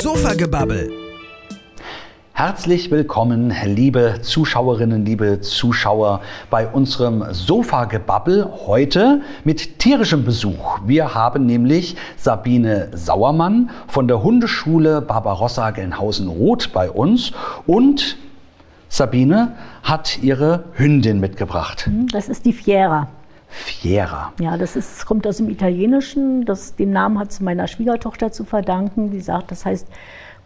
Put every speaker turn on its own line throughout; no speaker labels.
Sofagebabbel.
Herzlich willkommen, liebe Zuschauerinnen, liebe Zuschauer, bei unserem Sofagebabbel heute mit tierischem Besuch. Wir haben nämlich Sabine Sauermann von der Hundeschule Barbarossa Gelnhausen-Roth bei uns und Sabine hat ihre Hündin mitgebracht.
Das ist die Fiera.
Fiera.
Ja, das ist, kommt aus dem Italienischen. Das, den Namen hat sie meiner Schwiegertochter zu verdanken. Die sagt, das heißt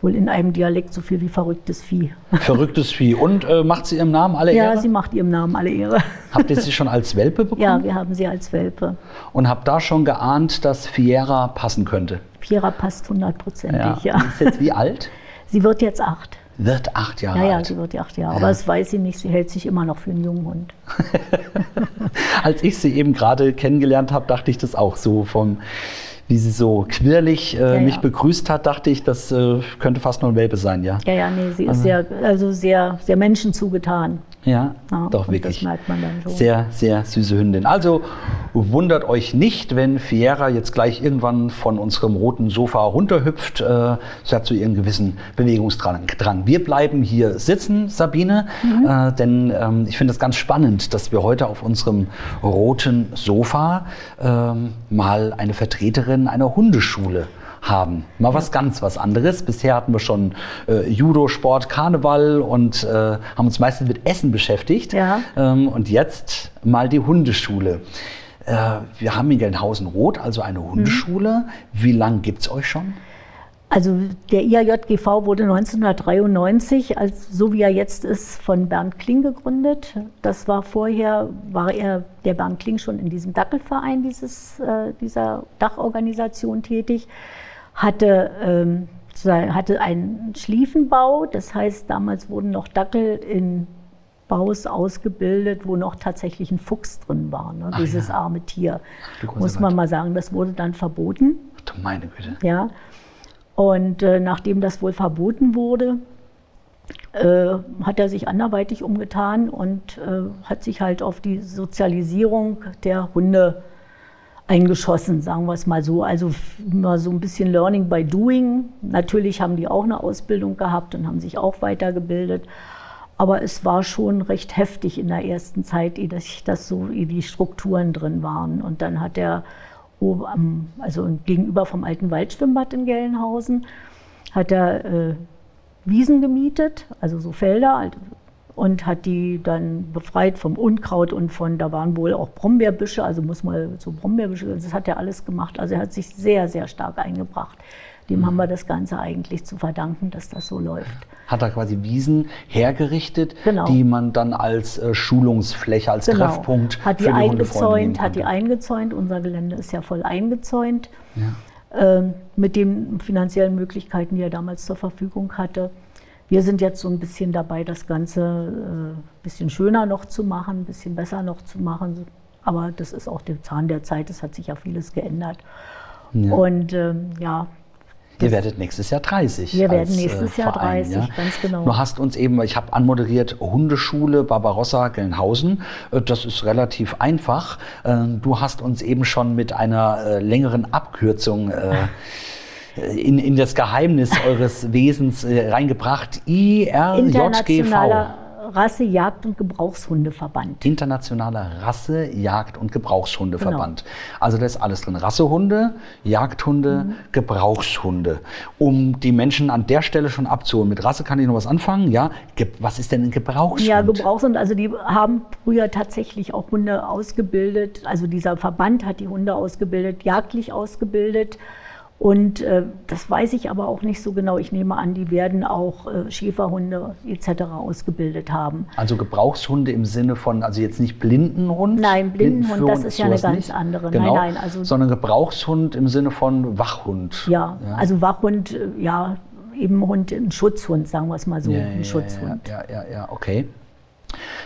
wohl in einem Dialekt so viel wie verrücktes Vieh.
Verrücktes Vieh. Und äh, macht sie ihrem Namen alle
Ja,
Ehre?
sie macht ihrem Namen alle Ehre.
Habt ihr sie schon als Welpe bekommen?
Ja, wir haben sie als Welpe.
Und habt da schon geahnt, dass Fiera passen könnte?
Fiera passt hundertprozentig, ja.
Die Ist jetzt wie alt?
Sie wird jetzt acht.
Wird acht Jahre
Ja, ja,
alt.
sie wird acht Jahre. Aber das weiß sie nicht. Sie hält sich immer noch für einen jungen Hund.
Als ich sie eben gerade kennengelernt habe, dachte ich das auch so vom wie sie so quirlig äh,
Ja,
mich
ja.
begrüßt hat, dachte ich, das äh, könnte fast nur ein Welpe sein, ja.
Ja, ja, nee, sie ist sehr, also sehr, sehr Menschen zugetan.
Ja,
Ja,
doch wirklich.
Das merkt man dann schon.
Sehr, sehr süße Hündin. Also wundert euch nicht, wenn Fiera jetzt gleich irgendwann von unserem roten Sofa runterhüpft. Äh, sie hat so ihren gewissen Bewegungsdrang. Drang. Wir bleiben hier sitzen, Sabine,
Mhm.
äh, denn ähm, ich finde es ganz spannend, dass wir heute auf unserem roten Sofa ähm, mal eine Vertreterin einer Hundeschule haben. Mal was ganz was anderes. Bisher hatten wir schon äh, Judo, Sport, Karneval und äh, haben uns meistens mit Essen beschäftigt.
Ja.
Ähm, und jetzt mal die Hundeschule. Äh, wir haben in Gelnhausen-Roth also eine Hundeschule. Wie lange gibt es euch schon?
Also der IAJGV wurde 1993, als, so wie er jetzt ist, von Bernd Kling gegründet. Das war vorher, war er, der Bernd Kling schon in diesem Dackelverein dieses, äh, dieser Dachorganisation tätig, hatte, ähm, hatte einen Schliefenbau, das heißt damals wurden noch Dackel in Baus ausgebildet, wo noch tatsächlich ein Fuchs drin war, ne?
Ach
dieses
ja.
arme Tier. Muss man mal sagen, das wurde dann verboten.
Du meine Güte.
Ja. Und äh, nachdem das wohl verboten wurde, äh, hat er sich anderweitig umgetan und äh, hat sich halt auf die Sozialisierung der Hunde eingeschossen, sagen wir es mal so. Also immer so ein bisschen Learning by Doing. Natürlich haben die auch eine Ausbildung gehabt und haben sich auch weitergebildet. Aber es war schon recht heftig in der ersten Zeit, ehe das, das so, ehe die Strukturen drin waren. Und dann hat er, am- also gegenüber vom alten Waldschwimmbad in Gelnhausen, hat er äh, Wiesen gemietet, also so Felder, und hat die dann befreit vom Unkraut und von, da waren wohl auch Brombeerbüsche, also muss man so Brombeerbüsche, das hat er alles gemacht. Also er hat sich sehr, sehr stark eingebracht. Dem haben wir das Ganze eigentlich zu verdanken, dass das so läuft.
Hat er quasi Wiesen hergerichtet,
Genau.
die man dann als äh, Schulungsfläche, als Treffpunkt
Hat die
für die
eingezäunt, hat die eingezäunt. Unser Gelände ist ja voll eingezäunt. Ähm, mit den finanziellen Möglichkeiten, die er damals zur Verfügung hatte. Wir sind jetzt so ein bisschen dabei, das Ganze ein äh, bisschen schöner noch zu machen, ein bisschen besser noch zu machen. Aber das ist auch der Zahn der Zeit, es hat sich ja vieles geändert.
Ja.
Und ähm, ja,
Ihr werdet nächstes Jahr 30.
Wir werden
als,
nächstes Jahr 30, ganz genau.
Du hast uns eben, ich habe anmoderiert, Hundeschule Barbarossa Gelnhausen. Äh, Das ist relativ einfach. Äh, Du hast uns eben schon mit einer äh, längeren Abkürzung äh, in, in das Geheimnis eures Wesens äh, reingebracht. IRJGV.
internationaler Rasse, Jagd- und Gebrauchshundeverband.
Internationaler Rasse, Jagd- und Gebrauchshundeverband.
Genau.
Also da ist alles drin. Rassehunde, Jagdhunde,
Mhm.
Gebrauchshunde. Um die Menschen an der Stelle schon abzuholen. Mit Rasse kann ich noch was anfangen. Ja, Ge was ist denn ein Gebrauchshund?
Ja, Gebrauchshund, also die haben früher tatsächlich auch Hunde ausgebildet. Also dieser Verband hat die Hunde ausgebildet, jagdlich ausgebildet. Und äh, das weiß ich aber auch nicht so genau. Ich nehme an, die werden auch äh, Schäferhunde etc. ausgebildet haben.
Also Gebrauchshunde im Sinne von, also jetzt nicht Blindenhund.
Nein, Blindenhund, das ist ja eine ganz
nicht.
andere. Nein,
Genau,
nein, also-
sondern Gebrauchshund im Sinne von Wachhund.
Ja, also Wachhund, äh, ja, eben Hund, ein Schutzhund, sagen wir es mal so,
Ja,
ein
ja,
Schutzhund.
Ja, ja, ja, ja, okay.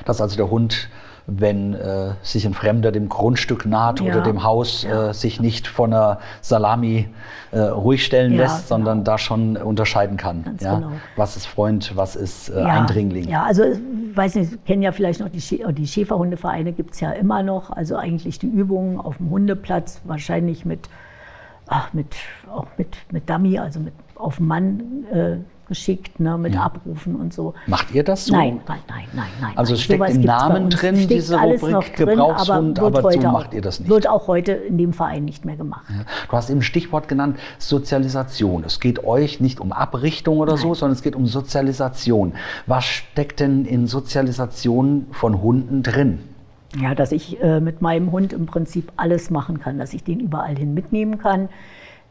Das ist also der Hund, wenn äh, sich ein Fremder dem Grundstück naht
Ja,
oder dem Haus,
ja.
äh, sich nicht von einer Salami äh, ruhig stellen
Ja,
lässt, sondern
genau.
da schon unterscheiden kann.
Ganz genau.
Was ist Freund, was ist äh, Eindringling.
Ja, also ich weiß nicht, Sie kennen ja vielleicht noch die, Schä die Schäferhundevereine gibt es ja immer noch. Also eigentlich die Übungen auf dem Hundeplatz, wahrscheinlich mit ach, mit, auch mit, mit Dummy, also mit auf Mann äh, geschickt, ne, mit
Ja.
Abrufen und so.
Macht ihr das so?
Nein, nein, nein, nein, nein.
Also
nein.
es steckt im Namen drin,
Steckt
diese Rubrik
drin,
Gebrauchshund,
aber,
aber so macht
auch,
ihr das nicht.
Wird auch heute in dem Verein nicht mehr gemacht.
Ja. Du hast eben Stichwort genannt, Sozialisation. Es geht euch nicht um Abrichtung oder so, sondern es geht um Sozialisation. Was steckt denn in Sozialisation von Hunden drin?
Ja, dass ich äh, mit meinem Hund im Prinzip alles machen kann, dass ich den überall hin mitnehmen kann,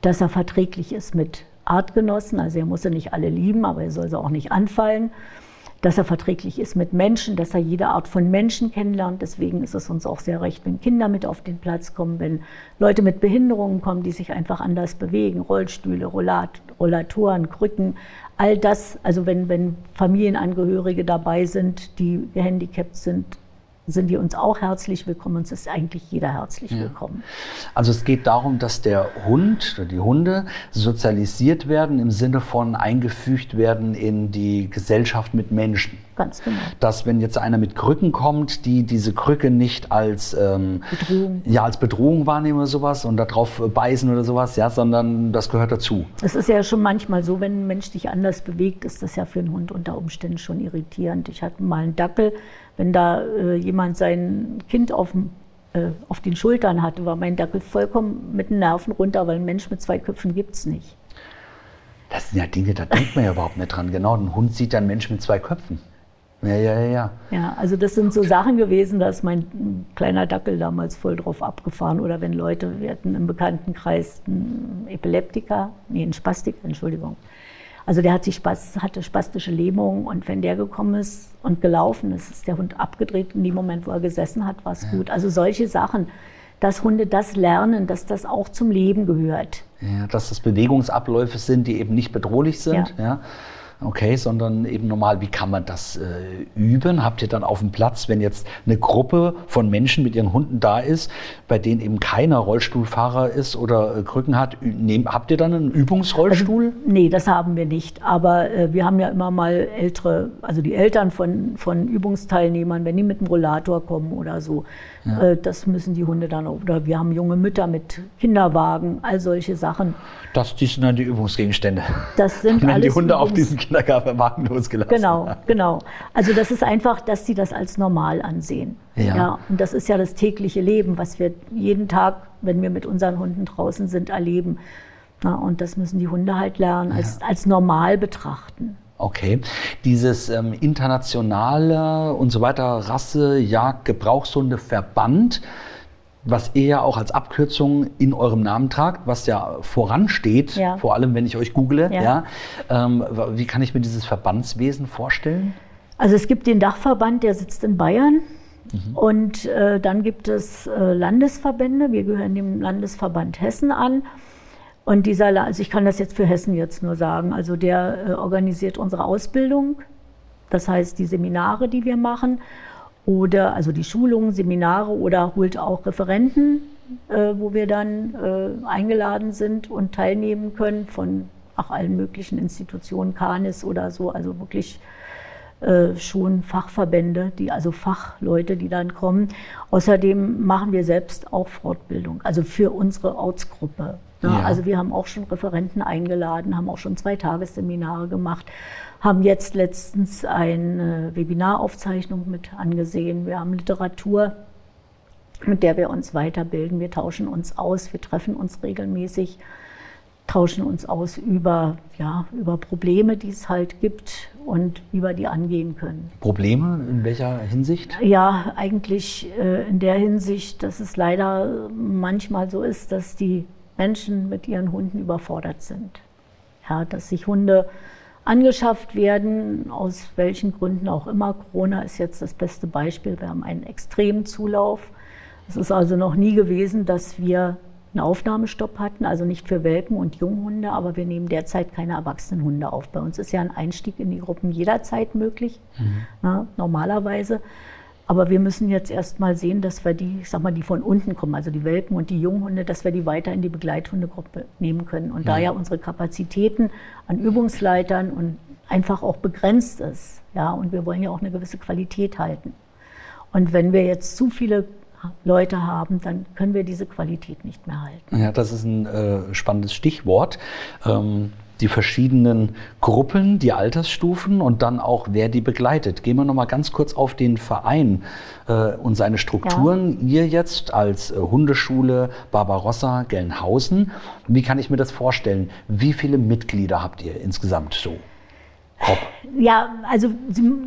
dass er verträglich ist mit Artgenossen, also er muss sie nicht alle lieben, aber er soll sie auch nicht anfallen, dass er verträglich ist mit Menschen, dass er jede Art von Menschen kennenlernt. Deswegen ist es uns auch sehr recht, wenn Kinder mit auf den Platz kommen, wenn Leute mit Behinderungen kommen, die sich einfach anders bewegen, Rollstühle, Rollat, Rollatoren, Krücken, all das, also wenn, wenn Familienangehörige dabei sind, die gehandicapt sind, sind die uns auch herzlich willkommen. Uns ist eigentlich jeder herzlich willkommen.
Also es geht darum, dass der Hund oder die Hunde sozialisiert werden im Sinne von eingefügt werden in die Gesellschaft mit Menschen.
Ganz genau.
Dass wenn jetzt einer mit Krücken kommt, die diese Krücke nicht als ähm,
Bedrohung.
ja als Bedrohung wahrnehmen oder sowas und darauf beißen oder sowas, ja, sondern das gehört dazu.
Es ist ja schon manchmal so, wenn ein Mensch sich anders bewegt, ist das ja für einen Hund unter Umständen schon irritierend. Ich hatte mal einen Dackel, wenn da äh, jemand sein Kind auf, äh, auf den Schultern hatte, war mein Dackel vollkommen mit den Nerven runter, weil ein Mensch mit zwei Köpfen gibt es nicht.
Das sind ja Dinge, da denkt man ja überhaupt nicht dran. Genau, ein Hund sieht einen Mensch mit zwei Köpfen. Ja, ja, ja, ja.
Ja, also das sind so Sachen gewesen, da ist mein kleiner Dackel damals voll drauf abgefahren. Oder wenn Leute, wir hatten im Bekanntenkreis einen Epileptiker, nee, einen Spastiker, Entschuldigung. Also der hat sich Spas, hatte spastische Lähmung und wenn der gekommen ist und gelaufen ist, ist der Hund abgedreht. In dem Moment, wo er gesessen hat, war es gut. Also solche Sachen, dass Hunde das lernen, dass das auch zum Leben gehört.
Ja, dass das Bewegungsabläufe sind, die eben nicht bedrohlich sind. Ja. Okay, sondern eben normal. Wie kann man das äh, üben? Habt ihr dann auf dem Platz, wenn jetzt eine Gruppe von Menschen mit ihren Hunden da ist, bei denen eben keiner Rollstuhlfahrer ist oder äh, Krücken hat, nehm, habt ihr dann einen Übungsrollstuhl?
Nee, das haben wir nicht. Aber äh, wir haben ja immer mal ältere, also die Eltern von, von Übungsteilnehmern, wenn die mit dem Rollator kommen oder so, äh, das müssen die Hunde dann auch. Oder wir haben junge Mütter mit Kinderwagen, all solche Sachen.
das, die sind dann die Übungsgegenstände.
Das sind
Wenn
alles
die Hunde auf
Übungs-
diesen Kindergartenwagen losgelassen
Genau, genau. Also das ist einfach, dass sie das als normal ansehen.
Ja.
und das ist ja das tägliche Leben, was wir jeden Tag, wenn wir mit unseren Hunden draußen sind, erleben. Na, und das müssen die Hunde halt lernen, als, als normal betrachten.
Okay. Dieses ähm, internationale und so weiter Rasse, Jagd, Gebrauchshundeverband, was ihr ja auch als Abkürzung in eurem Namen tragt, was ja voransteht,
Ja.
vor allem wenn ich euch google, ja.
Ja.
ähm, wie kann ich mir dieses Verbandswesen vorstellen?
Also es gibt den Dachverband, der sitzt in Bayern.
Mhm.
Und äh, dann gibt es äh, Landesverbände. Wir gehören dem Landesverband Hessen an. Und dieser, also ich kann das jetzt für Hessen jetzt nur sagen, also der äh, organisiert unsere Ausbildung. Das heißt, die Seminare, die wir machen, oder also die Schulungen, Seminare oder holt auch Referenten, äh, wo wir dann äh, eingeladen sind und teilnehmen können von ach, allen möglichen Institutionen, Canis oder so, also wirklich äh, schon Fachverbände, die also Fachleute, die dann kommen. Außerdem machen wir selbst auch Fortbildung, also für unsere Ortsgruppe.
Ja.
Also wir haben auch schon Referenten eingeladen, haben auch schon zwei Tagesseminare gemacht, haben jetzt letztens eine Webinaraufzeichnung mit angesehen. Wir haben Literatur, mit der wir uns weiterbilden. Wir tauschen uns aus, wir treffen uns regelmäßig tauschen uns aus über, ja, über Probleme, die es halt gibt und wie wir die angehen können.
Probleme in welcher Hinsicht?
Ja, eigentlich äh, in der Hinsicht, dass es leider manchmal so ist, dass die Menschen mit ihren Hunden überfordert sind. Ja, dass sich Hunde angeschafft werden, aus welchen Gründen auch immer. Corona ist jetzt das beste Beispiel. Wir haben einen extremen Zulauf. Es ist also noch nie gewesen, dass wir einen Aufnahmestopp hatten, also nicht für Welpen und Junghunde, aber wir nehmen derzeit keine erwachsenen Hunde auf. Bei uns ist ja ein Einstieg in die Gruppen jederzeit möglich, na, normalerweise. Aber wir müssen jetzt erst mal sehen, dass wir die, ich sag mal, die von unten kommen, also die Welpen und die Junghunde, dass wir die weiter in die Begleithundegruppe nehmen können. Und da ja unsere Kapazitäten an Übungsleitern und einfach auch begrenzt ist, ja, und wir wollen ja auch eine gewisse Qualität halten. Und wenn wir jetzt zu viele Leute haben, dann können wir diese Qualität nicht mehr halten.
Ja, das ist ein äh, spannendes Stichwort. Ähm, die verschiedenen Gruppen, die Altersstufen und dann auch, wer die begleitet. Gehen wir noch mal ganz kurz auf den Verein äh, und seine Strukturen. Ja. Ihr jetzt als äh, Hundeschule Barbarossa Gelnhausen, wie kann ich mir das vorstellen? Wie viele Mitglieder habt ihr insgesamt so?
Ja, also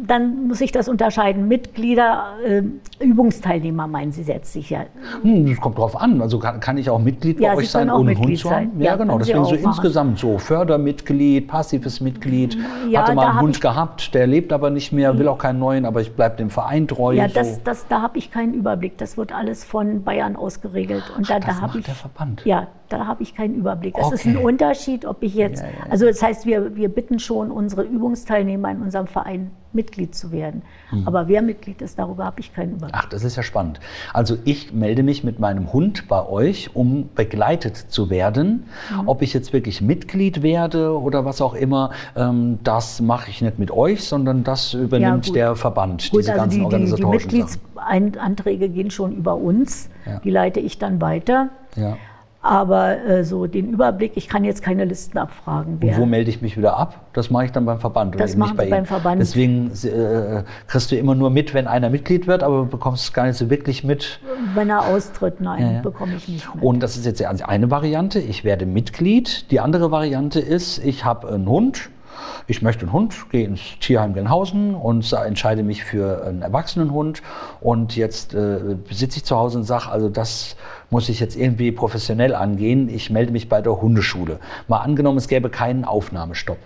dann muss ich das unterscheiden. Mitglieder, äh, Übungsteilnehmer meinen Sie jetzt sicher?
Hm, das kommt drauf an. Also kann, kann ich auch Mitglied
ja,
bei euch sein,
ohne Hund zu haben?
Ja, ja genau. Deswegen so machen. insgesamt so Fördermitglied, passives Mitglied. Ja, Hatte mal einen Hund gehabt, der lebt aber nicht mehr, will auch keinen neuen, aber ich bleibe dem Verein treu.
Ja, das, so. das, da habe ich keinen Überblick. Das wird alles von Bayern ausgeregelt.
Und Ach, da, da habe ich der Verband.
Ja, da habe ich keinen Überblick. Das okay. ist ein Unterschied, ob ich jetzt, ja, also das heißt, wir, wir bitten schon unsere Übungsteilnehmer in unserem Verein Mitglied zu werden. Mhm. Aber wer Mitglied ist, darüber habe ich keinen Überblick.
Ach, das ist ja spannend. Also ich melde mich mit meinem Hund bei euch, um begleitet zu werden. Mhm. Ob ich jetzt wirklich Mitglied werde oder was auch immer, ähm, das mache ich nicht mit euch, sondern das übernimmt ja, der Verband,
gut, diese also ganzen die, organisatorischen die Mitgliedsanträge gehen schon über uns. Ja. Die leite ich dann weiter. Ja. Aber äh, so den Überblick, ich kann jetzt keine Listen abfragen.
Und wo melde ich mich wieder ab? Das mache ich dann beim Verband.
Das machen Sie beim Verband.
Deswegen äh, kriegst du immer nur mit, wenn einer Mitglied wird, aber bekommst es gar nicht so wirklich mit.
Wenn er austritt, nein, ja, ja. bekomme ich nicht mit.
Und das ist jetzt eine Variante, ich werde Mitglied. Die andere Variante ist, ich habe einen Hund, ich möchte einen Hund, gehe ins Tierheim Gelnhausen und entscheide mich für einen erwachsenen Hund. Und jetzt äh, sitze ich zu Hause und sage, also das muss ich jetzt irgendwie professionell angehen. Ich melde mich bei der Hundeschule. Mal angenommen, es gäbe keinen Aufnahmestopp.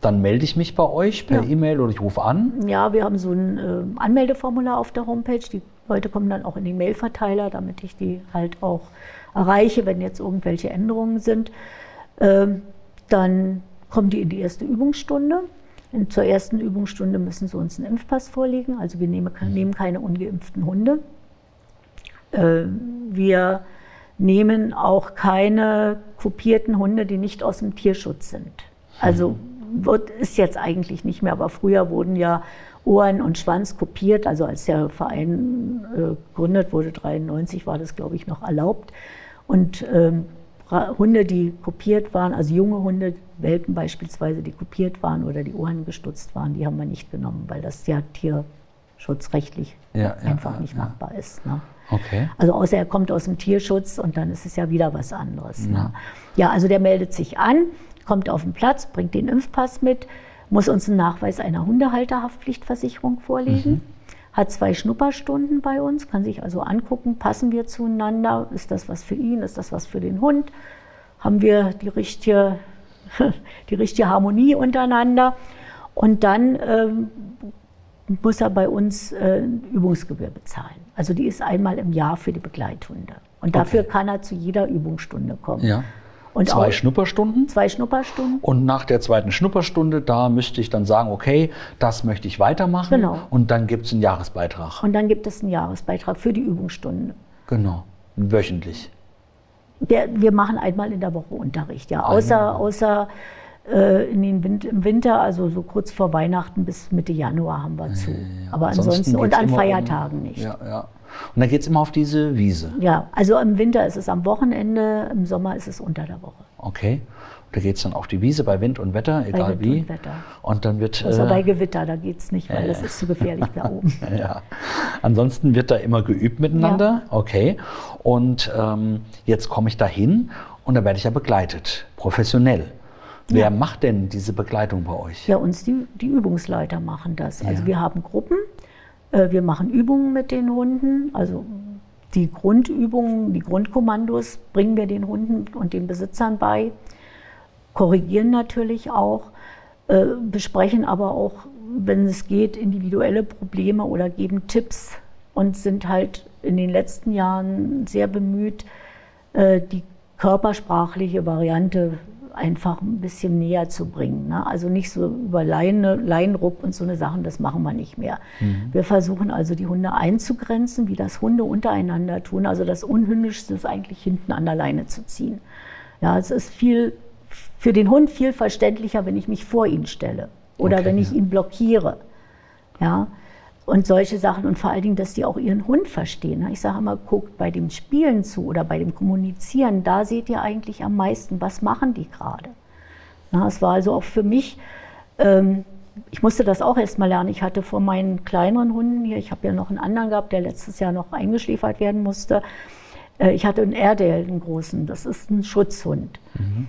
Dann melde ich mich bei euch per ja. E-Mail oder ich rufe an.
Ja, wir haben so ein äh, Anmeldeformular auf der Homepage. Die Leute kommen dann auch in den Mailverteiler, damit ich die halt auch erreiche, wenn jetzt irgendwelche Änderungen sind. Ähm, dann kommen die in die erste Übungsstunde. Und zur ersten Übungsstunde müssen sie uns einen Impfpass vorlegen. Also wir nehmen, nehmen keine ungeimpften Hunde. Äh, wir nehmen auch keine kopierten Hunde, die nicht aus dem Tierschutz sind. Also wird, ist jetzt eigentlich nicht mehr, aber früher wurden ja Ohren und Schwanz kopiert. Also als der Verein äh, gegründet wurde, 93 war das, glaube ich, noch erlaubt. Und ähm, Hunde, die kopiert waren, also junge Hunde, Welpen beispielsweise, die kopiert waren oder die Ohren gestutzt waren, die haben wir nicht genommen, weil das ja tierschutzrechtlich ja, einfach ja, nicht ja. machbar ist. Ne?
Okay.
Also außer er kommt aus dem Tierschutz und dann ist es ja wieder was anderes. Ne? Ja, also der meldet sich an, kommt auf den Platz, bringt den Impfpass mit, muss uns einen Nachweis einer Hundehalterhaftpflichtversicherung vorlegen. Mhm hat zwei Schnupperstunden bei uns, kann sich also angucken, passen wir zueinander, ist das was für ihn, ist das was für den Hund, haben wir die richtige, die richtige Harmonie untereinander und dann ähm, muss er bei uns äh, Übungsgebühr bezahlen. Also die ist einmal im Jahr für die Begleithunde. Und dafür okay. kann er zu jeder Übungsstunde kommen.
Ja. Und zwei auch, Schnupperstunden?
Zwei Schnupperstunden.
Und nach der zweiten Schnupperstunde, da müsste ich dann sagen, okay, das möchte ich weitermachen.
Genau.
Und dann gibt es einen Jahresbeitrag.
Und dann gibt es einen Jahresbeitrag für die Übungsstunde.
Genau, wöchentlich.
Der, wir machen einmal in der Woche Unterricht, ja. Außer, außer äh, in den Wind, im Winter, also so kurz vor Weihnachten bis Mitte Januar haben wir zu. Ja, Aber ansonsten, ansonsten und an Feiertagen um, nicht.
Ja, ja. Und dann geht es immer auf diese Wiese.
Ja, also im Winter ist es am Wochenende, im Sommer ist es unter der Woche.
Okay. Da geht es dann auf die Wiese bei Wind und Wetter, egal
bei Wind
wie.
Und, Wetter.
und dann wird.
Also äh, bei Gewitter, da geht es nicht, weil äh, das ist zu gefährlich da oben.
ja. Ansonsten wird da immer geübt miteinander. Ja. Okay. Und ähm, jetzt komme ich da hin und da werde ich ja begleitet, professionell. Wer ja. macht denn diese Begleitung bei euch?
Ja, uns die, die Übungsleiter machen das. Also wir haben Gruppen, wir machen Übungen mit den Hunden, also die Grundübungen, die Grundkommandos bringen wir den Hunden und den Besitzern bei, korrigieren natürlich auch, äh, besprechen aber auch, wenn es geht, individuelle Probleme oder geben Tipps und sind halt in den letzten Jahren sehr bemüht, äh, die körpersprachliche Variante einfach ein bisschen näher zu bringen. Ne? Also nicht so über Leine, Leinenruck und so eine Sachen, das machen wir nicht mehr. Mhm. Wir versuchen also die Hunde einzugrenzen, wie das Hunde untereinander tun. Also das Unhündischste ist eigentlich hinten an der Leine zu ziehen. Ja, es ist viel, für den Hund viel verständlicher, wenn ich mich vor ihn stelle oder okay, wenn ich ja. ihn blockiere. Ja, und solche Sachen und vor allen Dingen, dass die auch ihren Hund verstehen. Ich sage immer, guckt bei dem Spielen zu oder bei dem Kommunizieren, da seht ihr eigentlich am meisten, was machen die gerade. Es war also auch für mich, ähm, ich musste das auch erst mal lernen. Ich hatte vor meinen kleineren Hunden hier, ich habe ja noch einen anderen gehabt, der letztes Jahr noch eingeschläfert werden musste. Äh, ich hatte einen Airedale, einen großen, das ist ein Schutzhund. Mhm.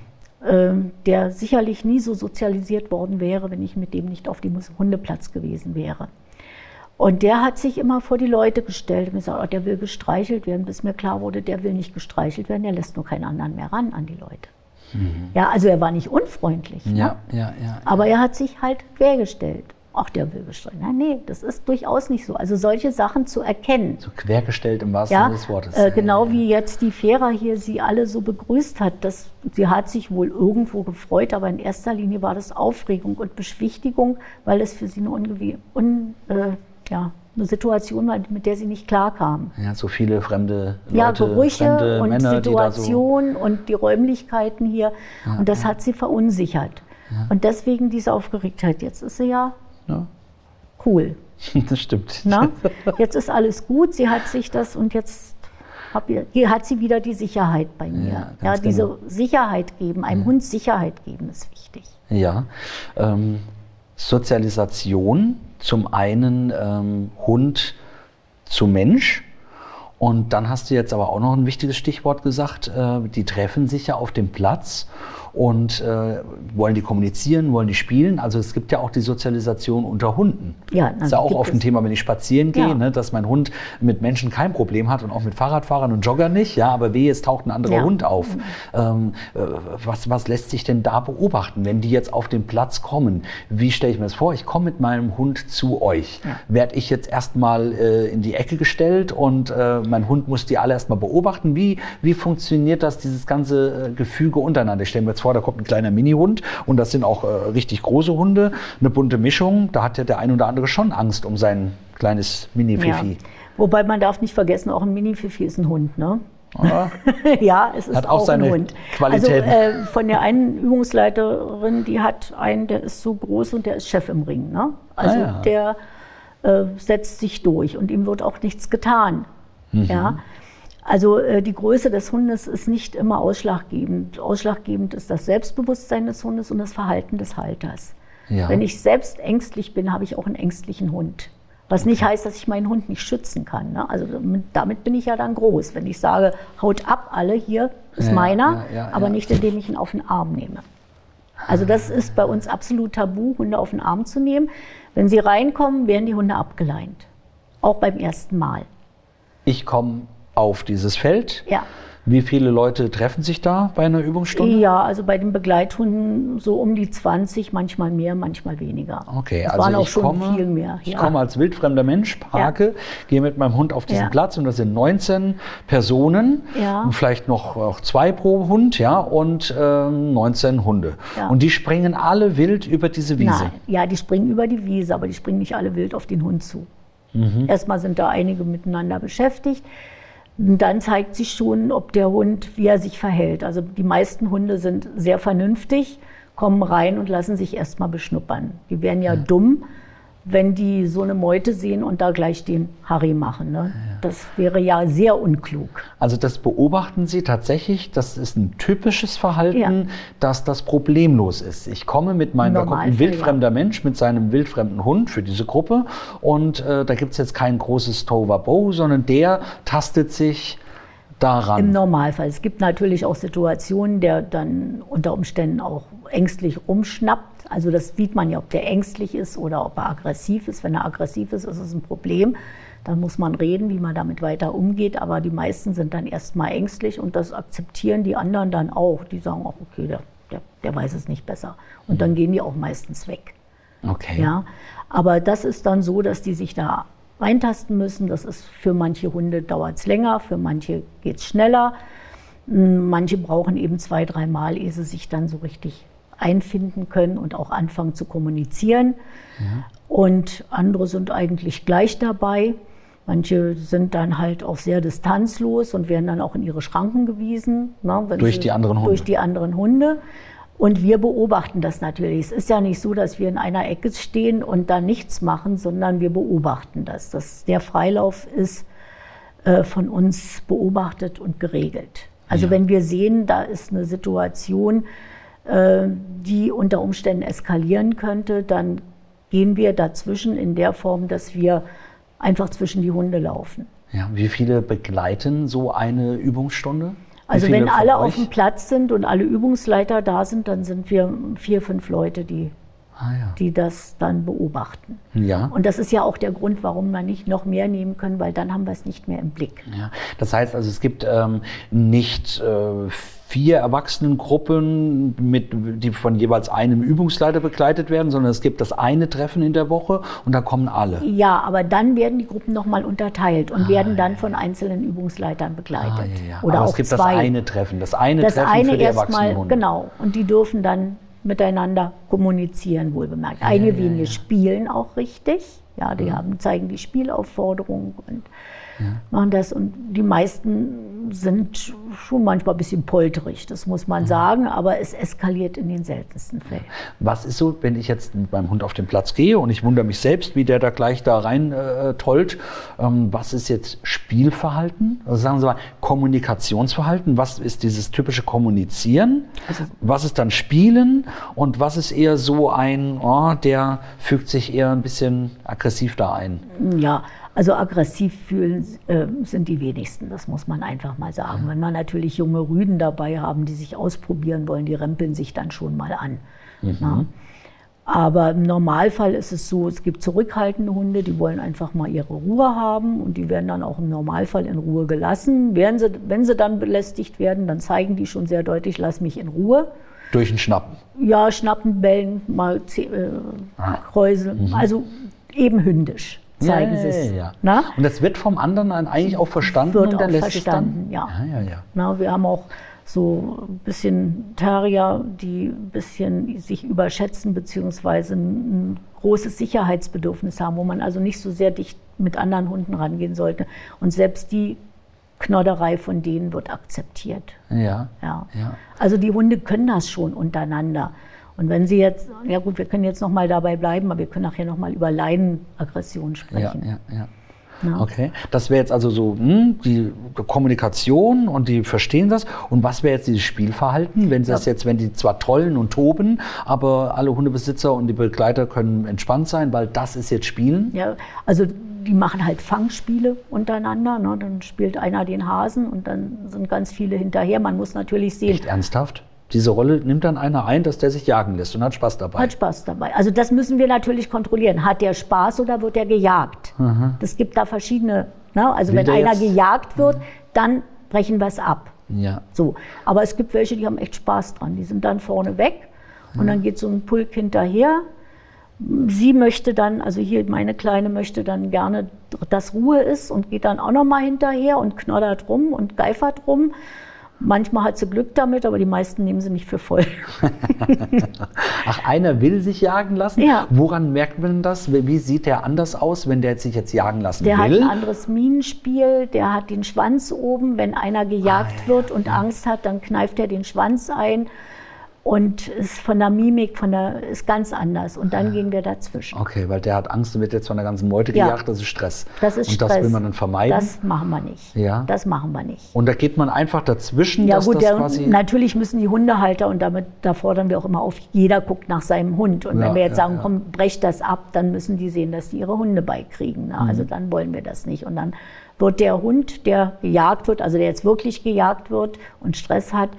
Ähm, der sicherlich nie so sozialisiert worden wäre, wenn ich mit dem nicht auf dem Hundeplatz gewesen wäre. Und der hat sich immer vor die Leute gestellt und gesagt, oh, der will gestreichelt werden, bis mir klar wurde, der will nicht gestreichelt werden, der lässt nur keinen anderen mehr ran an die Leute. Mhm. Ja, also er war nicht unfreundlich. Ne?
Ja, ja, ja,
Aber er hat sich halt quergestellt. Ach, der will gestreichelt. Nein, nee, das ist durchaus nicht so. Also solche Sachen zu erkennen.
So quergestellt im wahrsten
ja,
Sinne des Wortes.
Äh, genau wie jetzt die Fera hier sie alle so begrüßt hat. Das, sie hat sich wohl irgendwo gefreut, aber in erster Linie war das Aufregung und Beschwichtigung, weil es für sie eine, ungewie un, äh, ja, eine Situation war, mit der sie nicht klarkam.
Ja, so viele fremde Leute,
ja, Gerüche und
Männer,
Situationen so und die Räumlichkeiten hier. Ja, und das ja. hat sie verunsichert. Ja. Und deswegen diese Aufgeregtheit. Jetzt ist sie ja, cool.
Das stimmt.
Na? Jetzt ist alles gut. Sie hat sich das und jetzt hat sie wieder die Sicherheit bei mir. Ja, diese genau. Sicherheit geben, einem Hund Sicherheit geben, ist wichtig.
Ja. Ähm, Sozialisation zum einen ähm, Hund zu Mensch. Und dann hast du jetzt aber auch noch ein wichtiges Stichwort gesagt. Äh, die treffen sich ja auf dem Platz und äh, wollen die kommunizieren, wollen die spielen. Also es gibt ja auch die Sozialisation unter Hunden. Ja, das ist ja auch oft ein Thema, wenn ich spazieren gehe, ja. ne, dass mein Hund mit Menschen kein Problem hat und auch mit Fahrradfahrern und Joggern nicht. Ja, aber wehe, es taucht ein anderer ja. Hund auf. Ähm, äh, was, was lässt sich denn da beobachten, wenn die jetzt auf den Platz kommen? Wie stelle ich mir das vor? Ich komme mit meinem Hund zu euch. Ja. Werde ich jetzt erstmal äh, in die Ecke gestellt und äh, mein Hund muss die alle erstmal beobachten? Wie, wie funktioniert das, dieses ganze äh, Gefüge untereinander? Ich stelle mir jetzt vor, da kommt ein kleiner Mini-Hund und das sind auch äh, richtig große Hunde, eine bunte Mischung. Da hat ja der ein oder andere schon Angst um sein kleines Mini-Fifi.
Ja. Wobei man darf nicht vergessen, auch ein Mini-Fifi ist ein Hund, ne? ja, es ist
hat auch, auch seine
ein Hund.
Qualitäten.
Also äh, von der einen Übungsleiterin, die hat einen, der ist so groß und der ist Chef im Ring. Ne? Also ah, ja. der äh, setzt sich durch und ihm wird auch nichts getan. Mhm. Ja? Also äh, die Größe des Hundes ist nicht immer ausschlaggebend. Ausschlaggebend ist das Selbstbewusstsein des Hundes und das Verhalten des Halters. Ja. Wenn ich selbst ängstlich bin, habe ich auch einen ängstlichen Hund. Was nicht heißt, dass ich meinen Hund nicht schützen kann. Ne? Also damit bin ich ja dann groß. Wenn ich sage, haut ab alle, hier ist ja, meiner, ja, aber nicht indem ich ihn auf den Arm nehme. Also das ist bei uns absolut tabu, Hunde auf den Arm zu nehmen. Wenn sie reinkommen, werden die Hunde abgeleint. Auch beim ersten Mal.
Ich komme auf dieses Feld.
Ja.
Wie viele Leute treffen sich da bei einer Übungsstunde?
Ja, also bei den Begleithunden so um die 20, manchmal mehr, manchmal weniger.
Okay,
es
also
waren auch
ich
schon
komme,
viel mehr.
Ich komme als wildfremder Mensch, parke, ja. gehe mit meinem Hund auf diesen ja. Platz und das sind 19 Personen,
ja.
und vielleicht noch auch zwei pro Hund, ja, und äh, 19 Hunde. Und die springen alle wild über diese Wiese. Nein,
ja, die springen über die Wiese, aber die springen nicht alle wild auf den Hund zu. Mhm. Erstmal sind da einige miteinander beschäftigt. Und dann zeigt sich schon, ob der Hund, wie er sich verhält. Also die meisten Hunde sind sehr vernünftig, kommen rein und lassen sich erstmal beschnuppern. Die wären ja, ja. dumm, wenn die so eine Meute sehen und da gleich den Harry machen. Ne? Ja. Das wäre ja sehr unklug.
Also das beobachten Sie tatsächlich, das ist ein typisches Verhalten, ja. dass das problemlos ist. Ich komme mit meinem, da kommt ein wildfremder ja. Mensch mit seinem wildfremden Hund für diese Gruppe und äh, da gibt es jetzt kein großes Tohuwabohu, sondern der tastet sich daran.
Im Normalfall. Es gibt natürlich auch Situationen, der dann unter Umständen auch ängstlich rumschnappt also das sieht man ja, ob der ängstlich ist oder ob er aggressiv ist. Wenn er aggressiv ist, ist es ein Problem. Dann muss man reden, wie man damit weiter umgeht. Aber die meisten sind dann erstmal ängstlich und das akzeptieren die anderen dann auch. Die sagen auch, okay, der, der, der weiß es nicht besser. Und dann gehen die auch meistens weg.
Okay.
Ja, aber das ist dann so, dass die sich da reintasten müssen. Das ist für manche Hunde dauert es länger, für manche geht es schneller. Manche brauchen eben zwei, dreimal, ehe sie sich dann so richtig einfinden können und auch anfangen zu kommunizieren. Ja. Und andere sind eigentlich gleich dabei. Manche sind dann halt auch sehr distanzlos und werden dann auch in ihre Schranken gewiesen.
Ne, durch die anderen Hunde.
Durch die anderen Hunde. Und wir beobachten das natürlich. Es ist ja nicht so, dass wir in einer Ecke stehen und da nichts machen, sondern wir beobachten das. das der Freilauf ist äh, von uns beobachtet und geregelt. Also ja. wenn wir sehen, da ist eine Situation, die unter Umständen eskalieren könnte, dann gehen wir dazwischen in der Form, dass wir einfach zwischen die Hunde laufen.
Ja, wie viele begleiten so eine Übungsstunde?
Also wenn alle auf dem Platz sind und alle Übungsleiter da sind, dann sind wir vier, fünf Leute, die, ah, ja. die das dann beobachten. Ja. Und das ist ja auch der Grund, warum wir nicht noch mehr nehmen können, weil dann haben wir es nicht mehr im Blick.
Ja. Das heißt also, es gibt ähm, nicht äh, vier Erwachsenengruppen, mit, die von jeweils einem Übungsleiter begleitet werden, sondern es gibt das eine Treffen in der Woche und da kommen alle.
Ja, aber dann werden die Gruppen nochmal unterteilt und ah, werden dann von einzelnen Übungsleitern begleitet. Ah, ja,
ja. Oder aber auch es gibt zwei. das eine Treffen, das eine das Treffen eine für die Erwachsenen.
Genau, und die dürfen dann miteinander kommunizieren, wohlbemerkt. Einige wenige spielen auch richtig. Ja, die haben, zeigen die Spielaufforderung und ja. machen das. Und die meisten sind schon manchmal ein bisschen polterig, das muss man ja. sagen, aber es eskaliert in den seltensten Fällen.
Was ist so, wenn ich jetzt mit meinem Hund auf den Platz gehe und ich wundere mich selbst, wie der da gleich da rein äh, tollt? Ähm, was ist jetzt Spielverhalten? Also sagen Sie mal, Kommunikationsverhalten. Was ist dieses typische Kommunizieren? Also, was ist dann Spielen? Und was ist eher so ein, oh, der fügt sich eher ein bisschen aggressiv da ein?
Ja, also aggressiv fühlen äh, sind die wenigsten, das muss man einfach mal sagen. Wenn man natürlich junge Rüden dabei haben, die sich ausprobieren wollen, die rempeln sich dann schon mal an. Mhm. Aber im Normalfall ist es so, es gibt zurückhaltende Hunde, die wollen einfach mal ihre Ruhe haben und die werden dann auch im Normalfall in Ruhe gelassen. Werden sie, wenn sie dann belästigt werden, dann zeigen die schon sehr deutlich, lass mich in Ruhe.
Durch ein Schnappen?
Ja, Schnappen, Bellen, mal äh, ah. Kräuseln, mhm. also eben hündisch zeigen sie es. Ja,
ja. Und das wird vom anderen eigentlich auch verstanden
wird und auch verstanden, ja. ja, ja, Na, wir haben auch so ein bisschen Terrier, die ein bisschen sich überschätzen, beziehungsweise ein großes Sicherheitsbedürfnis haben, wo man also nicht so sehr dicht mit anderen Hunden rangehen sollte. Und selbst die Knodderei von denen wird akzeptiert. Ja. ja. ja. Also die Hunde können das schon untereinander. Und wenn Sie jetzt, ja gut, wir können jetzt noch mal dabei bleiben, aber wir können nachher noch mal über Leinenaggression sprechen. Ja, ja, ja.
Ja. Okay, das wäre jetzt also so hm, die Kommunikation und die verstehen das. Und was wäre jetzt dieses Spielverhalten, wenn sie ja. das jetzt, wenn die zwar tollen und toben, aber alle Hundebesitzer und die Begleiter können entspannt sein, weil das ist jetzt Spielen?
Ja, also die machen halt Fangspiele untereinander. Ne? Dann spielt einer den Hasen und dann sind ganz viele hinterher. Man muss natürlich sehen.
Echt ernsthaft? Diese Rolle nimmt dann einer ein, dass der sich jagen lässt und hat Spaß dabei.
Hat Spaß dabei. Also das müssen wir natürlich kontrollieren. Hat der Spaß oder wird er gejagt? Mhm. Das gibt da verschiedene. Ne? Also Will wenn einer jetzt? gejagt wird, mhm. dann brechen wir es ab. Ja. So. Aber es gibt welche, die haben echt Spaß dran. Die sind dann vorne weg und mhm. dann geht so ein Pulk hinterher. Sie möchte dann, also hier meine Kleine möchte dann gerne, dass Ruhe ist und geht dann auch noch mal hinterher und knoddert rum und geifert rum. Manchmal hat sie Glück damit, aber die meisten nehmen sie nicht für voll.
Ach, einer will sich jagen lassen? Ja. Woran merkt man das? Wie sieht der anders aus, wenn der sich jetzt jagen lassen
der
will?
Der hat ein anderes Minenspiel, der hat den Schwanz oben. Wenn einer gejagt ah, ja, wird und ja. Angst hat, dann kneift er den Schwanz ein und ist von der Mimik, von der ist ganz anders. Und dann ja. gehen wir dazwischen.
Okay, weil der hat Angst und wird jetzt von der ganzen Meute
ja.
gejagt, das ist Stress.
Das ist
und
Stress.
das will man dann vermeiden.
Das machen wir nicht. Ja. Das machen wir nicht.
Und da geht man einfach dazwischen,
ja, gut, der, natürlich müssen die Hundehalter und damit da fordern wir auch immer auf, jeder guckt nach seinem Hund. Und ja, wenn wir jetzt sagen, komm, brech das ab, dann müssen die sehen, dass die ihre Hunde beikriegen. Ne? Mhm. Also dann wollen wir das nicht. Und dann wird der Hund, der gejagt wird, also der jetzt wirklich gejagt wird und Stress hat,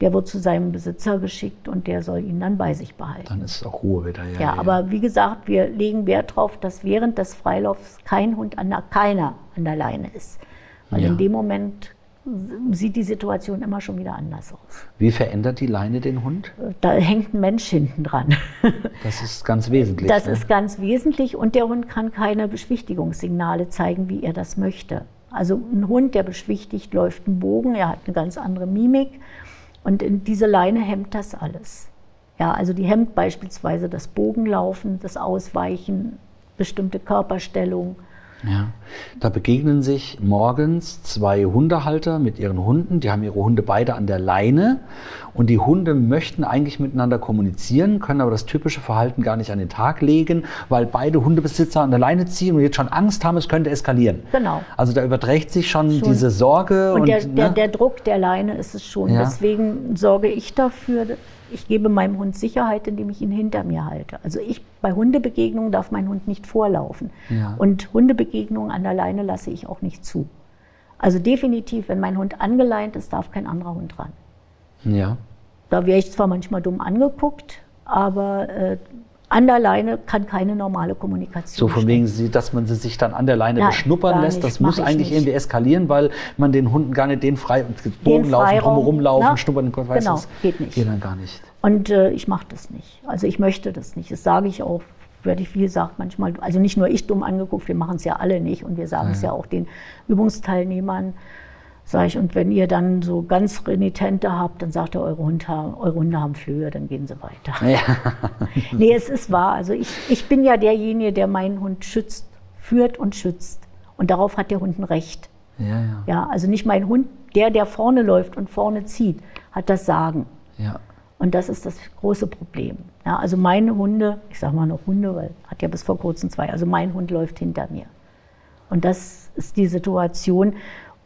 der wird zu seinem Besitzer geschickt und der soll ihn dann bei sich behalten.
Dann ist auch Ruhe wieder.
Ja, ja, ja, aber wie gesagt, wir legen Wert darauf, dass während des Freilaufs kein Hund an der, keiner an der Leine ist. Weil ja. in dem Moment sieht die Situation immer schon wieder anders aus.
Wie verändert die Leine den Hund?
Da hängt ein Mensch hinten dran.
Das ist ganz wesentlich.
Das ne? ist ganz wesentlich und der Hund kann keine Beschwichtigungssignale zeigen, wie er das möchte. Also ein Hund, der beschwichtigt, läuft einen Bogen, er hat eine ganz andere Mimik und in diese Leine hemmt das alles. Ja, also die hemmt beispielsweise das Bogenlaufen, das Ausweichen, bestimmte Körperstellung.
Ja. Da begegnen sich morgens zwei Hundehalter mit ihren Hunden. Die haben ihre Hunde beide an der Leine. Und die Hunde möchten eigentlich miteinander kommunizieren, können aber das typische Verhalten gar nicht an den Tag legen, weil beide Hundebesitzer an der Leine ziehen und jetzt schon Angst haben, es könnte eskalieren.
Genau.
Also da überträgt sich schon, schon. diese Sorge.
Und, und der, der, ne? der, Druck der Leine ist es schon. Ja. Deswegen sorge ich dafür, ich gebe meinem Hund Sicherheit, indem ich ihn hinter mir halte. Also ich bei Hundebegegnungen darf mein Hund nicht vorlaufen. Ja. Und Hundebegegnungen an der Leine lasse ich auch nicht zu. Also definitiv, wenn mein Hund angeleint ist, darf kein anderer Hund ran.
Ja.
Da wäre ich zwar manchmal dumm angeguckt, aber äh, an der Leine kann keine normale Kommunikation.
So von wegen, dass man sie sich dann an der Leine Nein, beschnuppern lässt, das muss eigentlich irgendwie eskalieren, weil man den Hunden gar nicht den frei und Bogen laufen, drumherum laufen, na, schnuppern, weiß
genau, das geht nicht.
Geht dann gar nicht.
Und äh, ich mache das nicht. Also ich möchte das nicht. Das sage ich auch werde ich, wie gesagt, manchmal, also nicht nur ich dumm angeguckt, wir machen es ja alle nicht und wir sagen es ja. ja auch den Übungsteilnehmern. Sag ich, und wenn ihr dann so ganz Renitente habt, dann sagt ihr, eure Hunde, eure Hunde haben Flöhe, dann gehen sie weiter. Ja. nee, es ist wahr. Also ich, ich bin ja derjenige, der meinen Hund schützt, führt und schützt. Und darauf hat der Hund ein Recht.
Ja, ja.
ja, also nicht mein Hund, der, der vorne läuft und vorne zieht, hat das Sagen.
Ja.
Und das ist das große Problem. Ja, also meine Hunde, ich sage mal noch Hunde, weil hat ja bis vor kurzem zwei, also mein Hund läuft hinter mir. Und das ist die Situation,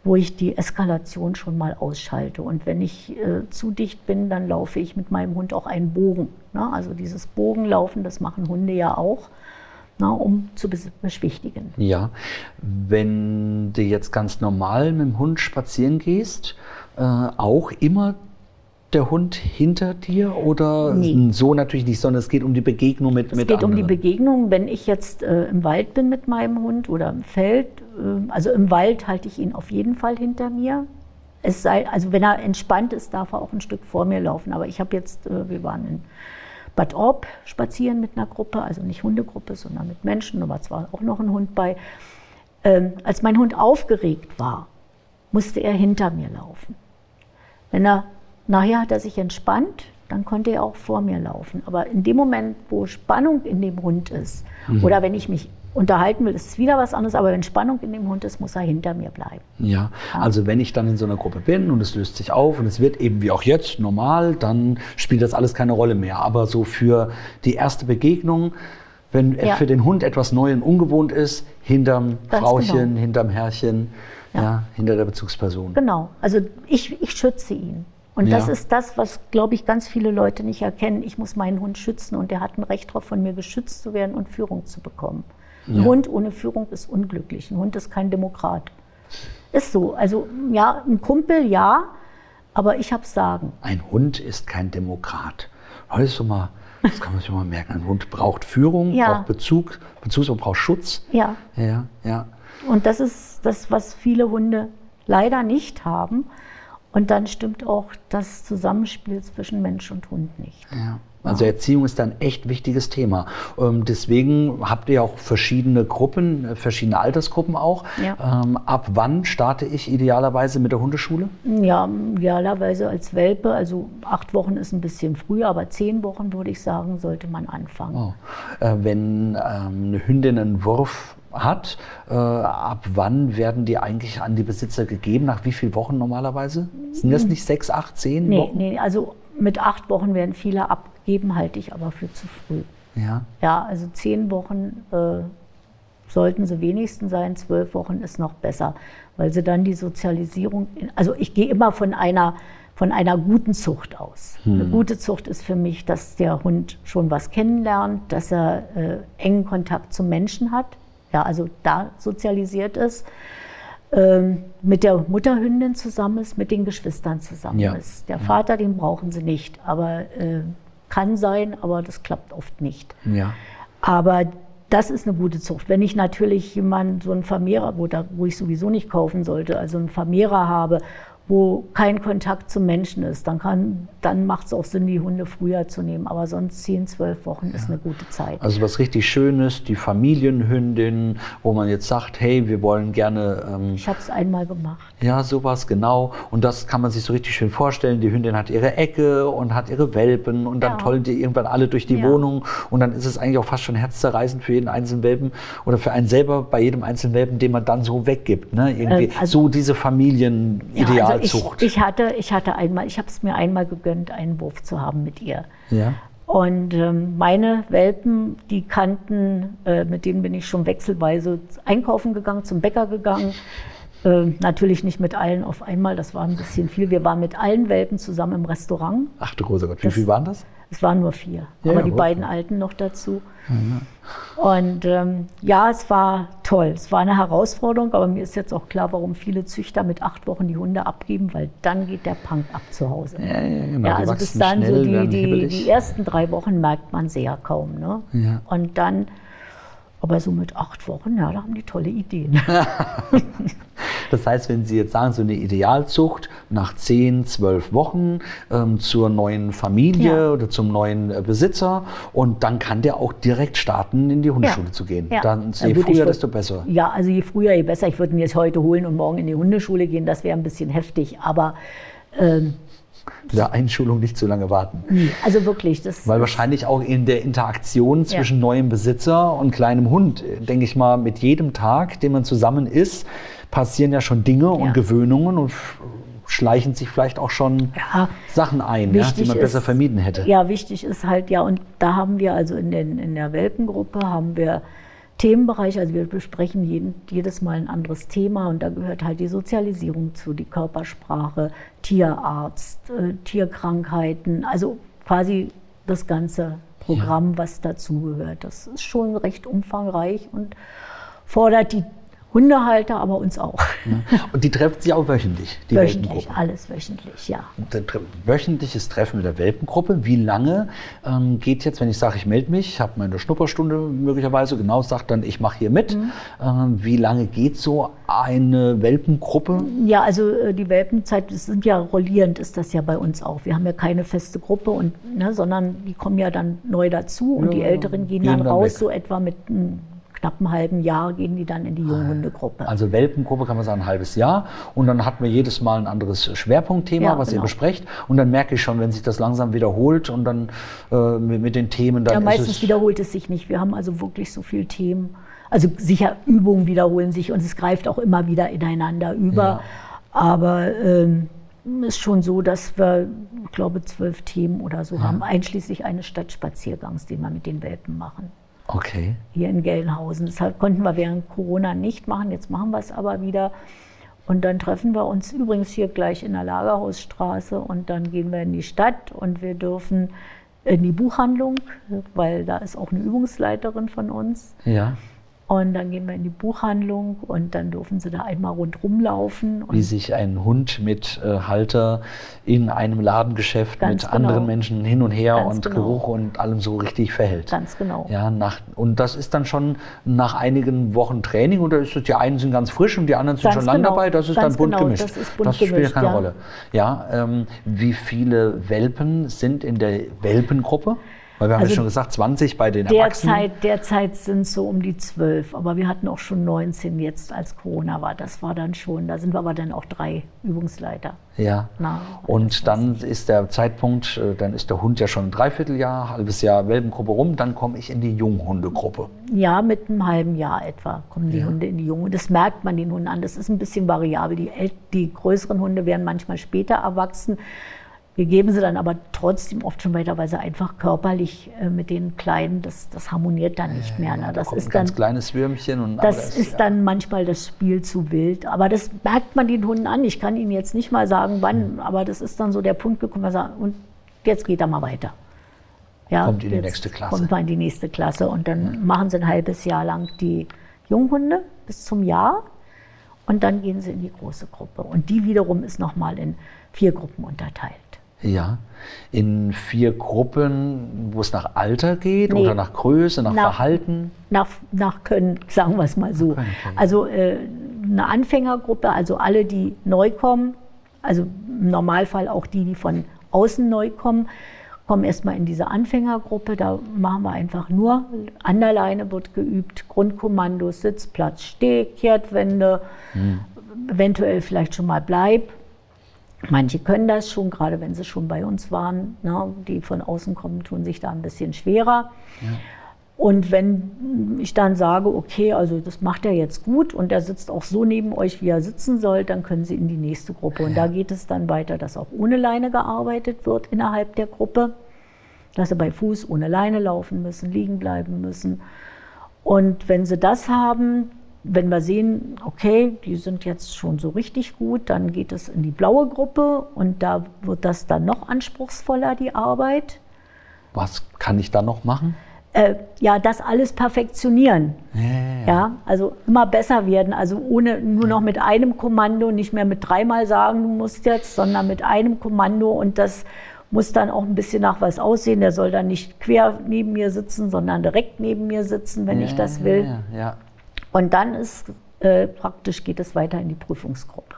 wo ich die Eskalation schon mal ausschalte. Und wenn ich äh, zu dicht bin, dann laufe ich mit meinem Hund auch einen Bogen. Ne? Also dieses Bogenlaufen, das machen Hunde ja auch, ne? um zu beschwichtigen.
Ja, wenn du jetzt ganz normal mit dem Hund spazieren gehst, äh, auch immer der Hund hinter dir oder nee. so natürlich nicht, sondern es geht um die Begegnung mit,
es
mit
Es geht anderen. um die Begegnung, wenn ich jetzt äh, im Wald bin mit meinem Hund oder im Feld. Äh, also im Wald halte ich ihn auf jeden Fall hinter mir. Es sei, also wenn er entspannt ist, darf er auch ein Stück vor mir laufen. Aber ich habe jetzt, äh, wir waren in Bad Orb spazieren mit einer Gruppe, also nicht Hundegruppe, sondern mit Menschen, aber zwar auch noch ein Hund bei. Ähm, als mein Hund aufgeregt war, musste er hinter mir laufen. Wenn er Nachher hat er sich entspannt, dann konnte er auch vor mir laufen. Aber in dem Moment, wo Spannung in dem Hund ist, mhm. oder wenn ich mich unterhalten will, ist es wieder was anderes, aber wenn Spannung in dem Hund ist, muss er hinter mir bleiben.
Ja, also wenn ich dann in so einer Gruppe bin und es löst sich auf und es wird eben wie auch jetzt normal, dann spielt das alles keine Rolle mehr. Aber so für die erste Begegnung, wenn ja. für den Hund etwas neu und ungewohnt ist, hinterm Ganz Frauchen, genau. hinterm Herrchen, ja. ja. hinter der Bezugsperson.
Genau, also ich, ich schütze ihn. Und ja. das ist das, was, glaube ich, ganz viele Leute nicht erkennen. Ich muss meinen Hund schützen und der hat ein Recht darauf, von mir geschützt zu werden und Führung zu bekommen. Ja. Ein Hund ohne Führung ist unglücklich. Ein Hund ist kein Demokrat. Ist so. Also ja, ein Kumpel ja, aber ich habe Sagen.
Ein Hund ist kein Demokrat. Heute mal, das kann man sich mal merken. Ein Hund braucht Führung, ja. braucht Bezug, Bezugs braucht Schutz.
Ja.
Ja, ja.
Und das ist das, was viele Hunde leider nicht haben. Und dann stimmt auch das Zusammenspiel zwischen Mensch und Hund nicht.
Ja. Also Erziehung ist ein echt wichtiges Thema. Ähm, deswegen habt ihr auch verschiedene Gruppen, äh, verschiedene Altersgruppen auch. Ja. Ähm, ab wann starte ich idealerweise mit der Hundeschule?
Ja, idealerweise als Welpe. Also acht Wochen ist ein bisschen früher, aber zehn Wochen würde ich sagen, sollte man anfangen. Oh.
Äh, wenn ähm, eine Hündin einen Wurf hat. Äh, ab wann werden die eigentlich an die Besitzer gegeben? Nach wie vielen Wochen normalerweise? Sind das nicht sechs, acht, zehn
nee,
Wochen?
Nee, also mit acht Wochen werden viele abgeben, halte ich aber für zu früh.
Ja.
Ja, also zehn Wochen äh, sollten sie wenigstens sein, zwölf Wochen ist noch besser, weil sie dann die Sozialisierung, in, also ich gehe immer von einer von einer guten Zucht aus. Hm. Eine gute Zucht ist für mich, dass der Hund schon was kennenlernt, dass er äh, engen Kontakt zum Menschen hat, ja, also da sozialisiert ist, ähm, mit der Mutterhündin zusammen ist, mit den Geschwistern zusammen ja. ist. Der Vater, den brauchen sie nicht, aber äh, kann sein, aber das klappt oft nicht.
Ja.
Aber das ist eine gute Zucht. Wenn ich natürlich jemanden, so einen Vermehrer, wo, da, wo ich sowieso nicht kaufen sollte, also einen Vermehrer habe, wo kein Kontakt zum Menschen ist, dann, kann, dann macht es auch Sinn, die Hunde früher zu nehmen. Aber sonst 10, 12 Wochen ist eine gute Zeit.
Also was richtig Schönes, die Familienhündin, wo man jetzt sagt, hey, wir wollen gerne...
Ähm, ich habe es einmal gemacht.
Ja, sowas, genau. Und das kann man sich so richtig schön vorstellen. Die Hündin hat ihre Ecke und hat ihre Welpen und dann ja. tollen die irgendwann alle durch die ja. Wohnung. Und dann ist es eigentlich auch fast schon herzzerreißend für jeden einzelnen Welpen oder für einen selber bei jedem einzelnen Welpen, den man dann so weggibt. Ne? Irgendwie äh, also, so diese Familienidealzucht. Ja, also
ich, ich, hatte, ich hatte einmal, ich habe es mir einmal gegönnt, einen Wurf zu haben mit ihr. Ja. Und ähm, meine Welpen, die kannten, äh, mit denen bin ich schon wechselweise einkaufen gegangen, zum Bäcker gegangen. Äh, natürlich nicht mit allen auf einmal, das war ein bisschen viel. Wir waren mit allen Welpen zusammen im Restaurant.
Ach du großer Gott, wie das, viel waren das?
Es waren nur vier, ja, aber die beiden Alten noch dazu. Ja, und ähm, ja, es war toll. Es war eine Herausforderung, aber mir ist jetzt auch klar, warum viele Züchter mit acht Wochen die Hunde abgeben, weil dann geht der Punk ab zu Hause. Ja, ja, genau. ja also bis dann schnell, so die, die, die, ersten drei Wochen merkt man sehr kaum. Ne? Ja. Und dann aber so mit acht Wochen, ja, da haben die tolle Ideen.
das heißt, wenn Sie jetzt sagen, so eine Idealzucht nach zehn, zwölf Wochen ähm, zur neuen Familie ja. oder zum neuen äh, Besitzer und dann kann der auch direkt starten, in die Hundeschule ja. zu gehen. Ja. Dann je ja, früher, desto besser.
Ja, also je früher, je besser. Ich würde ihn jetzt heute holen und morgen in die Hundeschule gehen. Das wäre ein bisschen heftig, aber ähm,
der Einschulung nicht zu lange warten.
Also wirklich. Das
Weil wahrscheinlich auch in der Interaktion zwischen ja. neuem Besitzer und kleinem Hund, denke ich mal, mit jedem Tag, den man zusammen ist, passieren ja schon Dinge ja. und Gewöhnungen und schleichen sich vielleicht auch schon ja, Sachen ein, ja, die man ist, besser vermieden hätte.
Ja, wichtig ist halt, ja, und da haben wir also in, den, in der Welpengruppe haben wir Themenbereich. Also wir besprechen jeden, jedes Mal ein anderes Thema und da gehört halt die Sozialisierung zu, die Körpersprache, Tierarzt, äh, Tierkrankheiten, also quasi das ganze Programm, ja. was dazugehört. Das ist schon recht umfangreich und fordert die Hundehalter, aber uns auch.
Ja. Und die treffen sich auch wöchentlich, die
Wöchentlich, alles wöchentlich, ja.
Wöchentliches Treffen mit der Welpengruppe. Wie lange ähm, geht jetzt, wenn ich sage, ich melde mich, ich habe meine Schnupperstunde möglicherweise, genau sagt dann, ich mache hier mit. Mhm. Ähm, wie lange geht so eine Welpengruppe?
Ja, also äh, die Welpenzeit, das sind ja rollierend, ist das ja bei uns auch. Wir haben ja keine feste Gruppe, und, ne, sondern die kommen ja dann neu dazu und ja, die Älteren gehen, gehen dann, dann raus, weg. so etwa mit einem knapp einem halben Jahr gehen die dann in die Junghundegruppe.
Also Welpengruppe kann man sagen, ein halbes Jahr. Und dann hat man jedes Mal ein anderes Schwerpunktthema, ja, was genau. ihr besprecht. Und dann merke ich schon, wenn sich das langsam wiederholt und dann äh, mit, mit, den Themen dann.
Ja, meistens es wiederholt es sich nicht. Wir haben also wirklich so viele Themen. Also sicher Übungen wiederholen sich und es greift auch immer wieder ineinander über. Ja. Aber ähm, ist schon so, dass wir, ich glaube, zwölf Themen oder so ja. haben, einschließlich eines Stadtspaziergangs, den wir mit den Welpen machen.
Okay.
Hier in Gelnhausen. Das konnten wir während Corona nicht machen, jetzt machen wir es aber wieder. Und dann treffen wir uns übrigens hier gleich in der Lagerhausstraße und dann gehen wir in die Stadt und wir dürfen in die Buchhandlung, weil da ist auch eine Übungsleiterin von uns.
Ja.
Und dann gehen wir in die Buchhandlung und dann dürfen sie da einmal rundherum laufen.
Wie sich ein Hund mit äh, Halter in einem Ladengeschäft mit genau. anderen Menschen hin und her Ganz und genau. Geruch und allem so richtig verhält.
Ganz genau.
Ja, nach, und das ist dann schon nach einigen Wochen Training oder ist es, die einen sind ganz frisch und die anderen sind ganz schon lange genau. dabei? Das ist Ganz dann bunt genau. gemischt. Das, ist bunt das spielt gemischt, keine ja. Rolle. Ja, ähm, wie viele Welpen sind in der Welpengruppe? Weil wir haben also ja schon gesagt, 20 bei den
derzeit, Erwachsenen. Derzeit sind es so um die 12, aber wir hatten auch schon 19 jetzt, als Corona war. Das war dann schon, da sind wir aber dann auch drei Übungsleiter.
Ja, Na, und dann ist der Zeitpunkt, äh, dann ist der Hund ja schon ein Dreivierteljahr, halbes Jahr Welpengruppe rum, dann komme ich in die Junghundegruppe.
Ja, mit einem halben Jahr etwa kommen die ja. Hunde in die Junge. Das merkt man den Hunden an, das ist ein bisschen variabel. Die, die größeren Hunde werden manchmal später erwachsen. Wir geben sie dann aber trotzdem oft schon weiter, weil sie einfach körperlich äh, mit den Kleinen, das, das harmoniert dann nicht mehr. Ne?
Das
da
ist ein ganz kleines Würmchen. Und
das alles, ist ja. dann manchmal das Spiel zu wild. Aber das merkt man den Hunden an. Ich kann Ihnen jetzt nicht mal sagen, wann, mhm. aber das ist dann so der Punkt gekommen, wir sagen, und jetzt geht er mal weiter.
Ja, kommt in die nächste Klasse.
Kommt mal in die nächste Klasse. Und dann ja. machen sie ein halbes Jahr lang die Junghunde bis zum Jahr. Und dann gehen sie in die große Gruppe. Und die wiederum ist nochmal in vier Gruppen unterteilt.
Ja, in vier Gruppen, wo es nach Alter geht nee. oder nach Größe, nach, nach, Verhalten?
Nach, nach Können, sagen wir es mal so. Also äh, eine Anfängergruppe, also alle, die neu kommen, also im Normalfall auch die, die von außen neu kommen, kommen erstmal in diese Anfängergruppe. Da machen wir einfach nur, an der Leine wird geübt, Grundkommandos, Sitzplatz, Steh, Kehrtwende, mhm. eventuell vielleicht schon mal Bleib. Manche können das schon, gerade wenn sie schon bei uns waren. Ne? Die von außen kommen, tun sich da ein bisschen schwerer. Ja. Und wenn ich dann sage, okay, also das macht er jetzt gut und er sitzt auch so neben euch, wie er sitzen soll, dann können Sie in die nächste Gruppe. Und ja. da geht es dann weiter, dass auch ohne Leine gearbeitet wird innerhalb der Gruppe, dass sie bei Fuß ohne Leine laufen müssen, liegen bleiben müssen. Und wenn sie das haben, wenn wir sehen, okay, die sind jetzt schon so richtig gut, dann geht es in die blaue Gruppe und da wird das dann noch anspruchsvoller, die Arbeit.
Was kann ich da noch machen?
äh, ja, das alles perfektionieren. Ja, ja, ja, also immer besser werden. Also ohne nur noch mit einem Kommando, nicht mehr mit dreimal sagen, du musst jetzt, sondern mit einem Kommando und das muss dann auch ein bisschen nach was aussehen. Der soll dann nicht quer neben mir sitzen, sondern direkt neben mir sitzen, wenn ja, ich das will. Und dann ist äh, praktisch geht es weiter in die Prüfungsgruppe.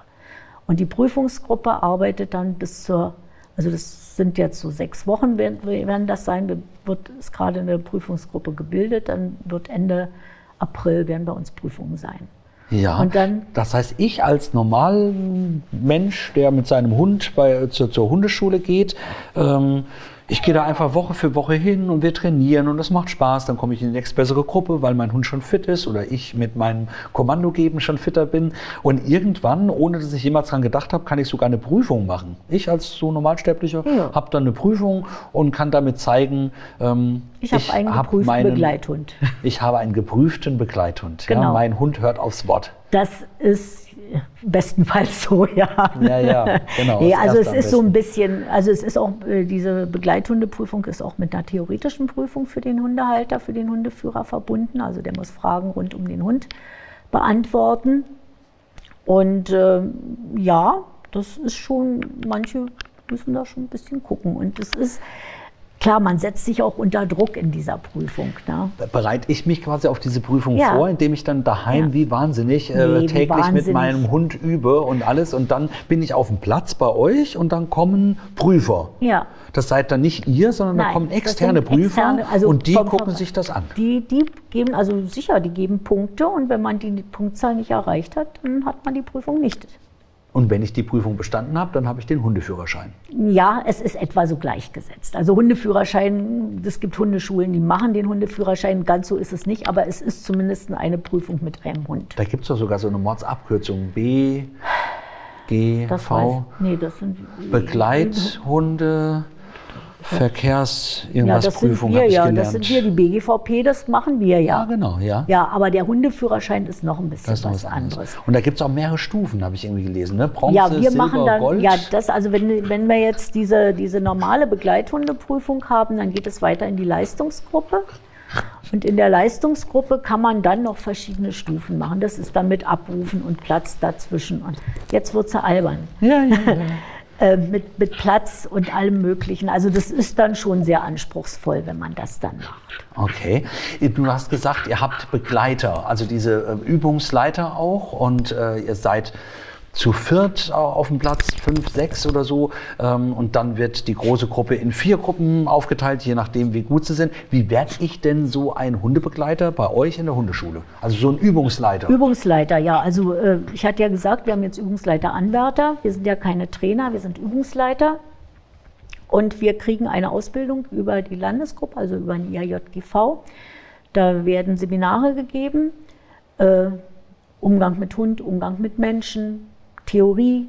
Und die Prüfungsgruppe arbeitet dann bis zur, also das sind jetzt so sechs Wochen, werden, werden das sein, wird, ist gerade eine Prüfungsgruppe gebildet, dann wird Ende April werden bei uns Prüfungen sein.
Ja, und dann, das heißt, ich als Normalmensch, der mit seinem Hund bei, zur, zur Hundeschule geht, ähm, ich gehe da einfach Woche für Woche hin und wir trainieren und das macht Spaß. Dann komme ich in die nächstbessere Gruppe, weil mein Hund schon fit ist oder ich mit meinem Kommandogeben schon fitter bin. Und irgendwann, ohne dass ich jemals daran gedacht habe, kann ich sogar eine Prüfung machen. Ich als so Normalsterblicher ja. habe dann eine Prüfung und kann damit zeigen,
ähm, ich habe einen geprüften hab meinen, Begleithund.
Ich habe einen geprüften Begleithund. Genau. Ja, mein Hund hört aufs Wort.
Das ist bestenfalls so, ja.
Ja, ja, genau.
nee, also es ist so ein bisschen, also es ist auch, äh, diese Begleithundeprüfung ist auch mit einer theoretischen Prüfung für den Hundehalter, für den Hundeführer verbunden. Also der muss Fragen rund um den Hund beantworten. Und äh, ja, das ist schon, manche müssen da schon ein bisschen gucken. Und es ist, Klar, man setzt sich auch unter Druck in dieser Prüfung. Ne?
Bereite ich mich quasi auf diese Prüfung ja. vor, indem ich dann daheim ja. wie wahnsinnig äh, nee, täglich wahnsinnig. mit meinem Hund übe und alles und dann bin ich auf dem Platz bei euch und dann kommen Prüfer.
Ja.
Das seid dann nicht ihr, sondern Nein, da kommen externe Prüfer externe, also und die vom, gucken sich das an.
Die, die geben, also sicher, die geben Punkte und wenn man die Punktzahl nicht erreicht hat, dann hat man die Prüfung nicht.
Und wenn ich die Prüfung bestanden habe, dann habe ich den Hundeführerschein.
Ja, es ist etwa so gleichgesetzt. Also Hundeführerschein, es gibt Hundeschulen, die machen den Hundeführerschein. Ganz so ist es nicht, aber es ist zumindest eine Prüfung mit einem Hund.
Da gibt es doch sogar so eine Mordsabkürzung. B, G,
das
V.
Weiß, nee, das sind
Begleithunde. Verkehrs irgendwas
ja,
Prüfung
habe ich ja, gelernt. Das sind wir, die BGVP, das machen wir ja.
Ja, genau, ja.
Ja, aber der Hundeführerschein ist noch ein bisschen was, was, anderes.
Und da gibt es auch mehrere Stufen, habe ich irgendwie gelesen, ne?
Bronze, ja, wir Silber, machen dann, Gold. Ja, das, also wenn, wenn wir jetzt diese, diese normale Begleithundeprüfung haben, dann geht es weiter in die Leistungsgruppe. Und in der Leistungsgruppe kann man dann noch verschiedene Stufen machen. Das ist dann mit Abrufen und Platz dazwischen. Und jetzt wird es albern. Ja, ja, ja. Äh, mit, mit Platz und allem Möglichen. Also das ist dann schon sehr anspruchsvoll, wenn man das dann macht.
Okay. Du hast gesagt, ihr habt Begleiter, also diese äh, Übungsleiter auch und äh, ihr seid zu viert auf dem Platz, fünf, sechs oder so. Ähm, und dann wird die große Gruppe in vier Gruppen aufgeteilt, je nachdem, wie gut sie sind. Wie werde ich denn so ein Hundebegleiter bei euch in der Hundeschule? Also so ein Übungsleiter?
Übungsleiter, ja. Also äh, ich hatte ja gesagt, wir haben jetzt Übungsleiter-Anwärter. Wir sind ja keine Trainer, wir sind Übungsleiter. Und wir kriegen eine Ausbildung über die Landesgruppe, also über den IAJGV. Da werden Seminare gegeben. Äh, Umgang mit Hund, Umgang mit Menschen, Theorie,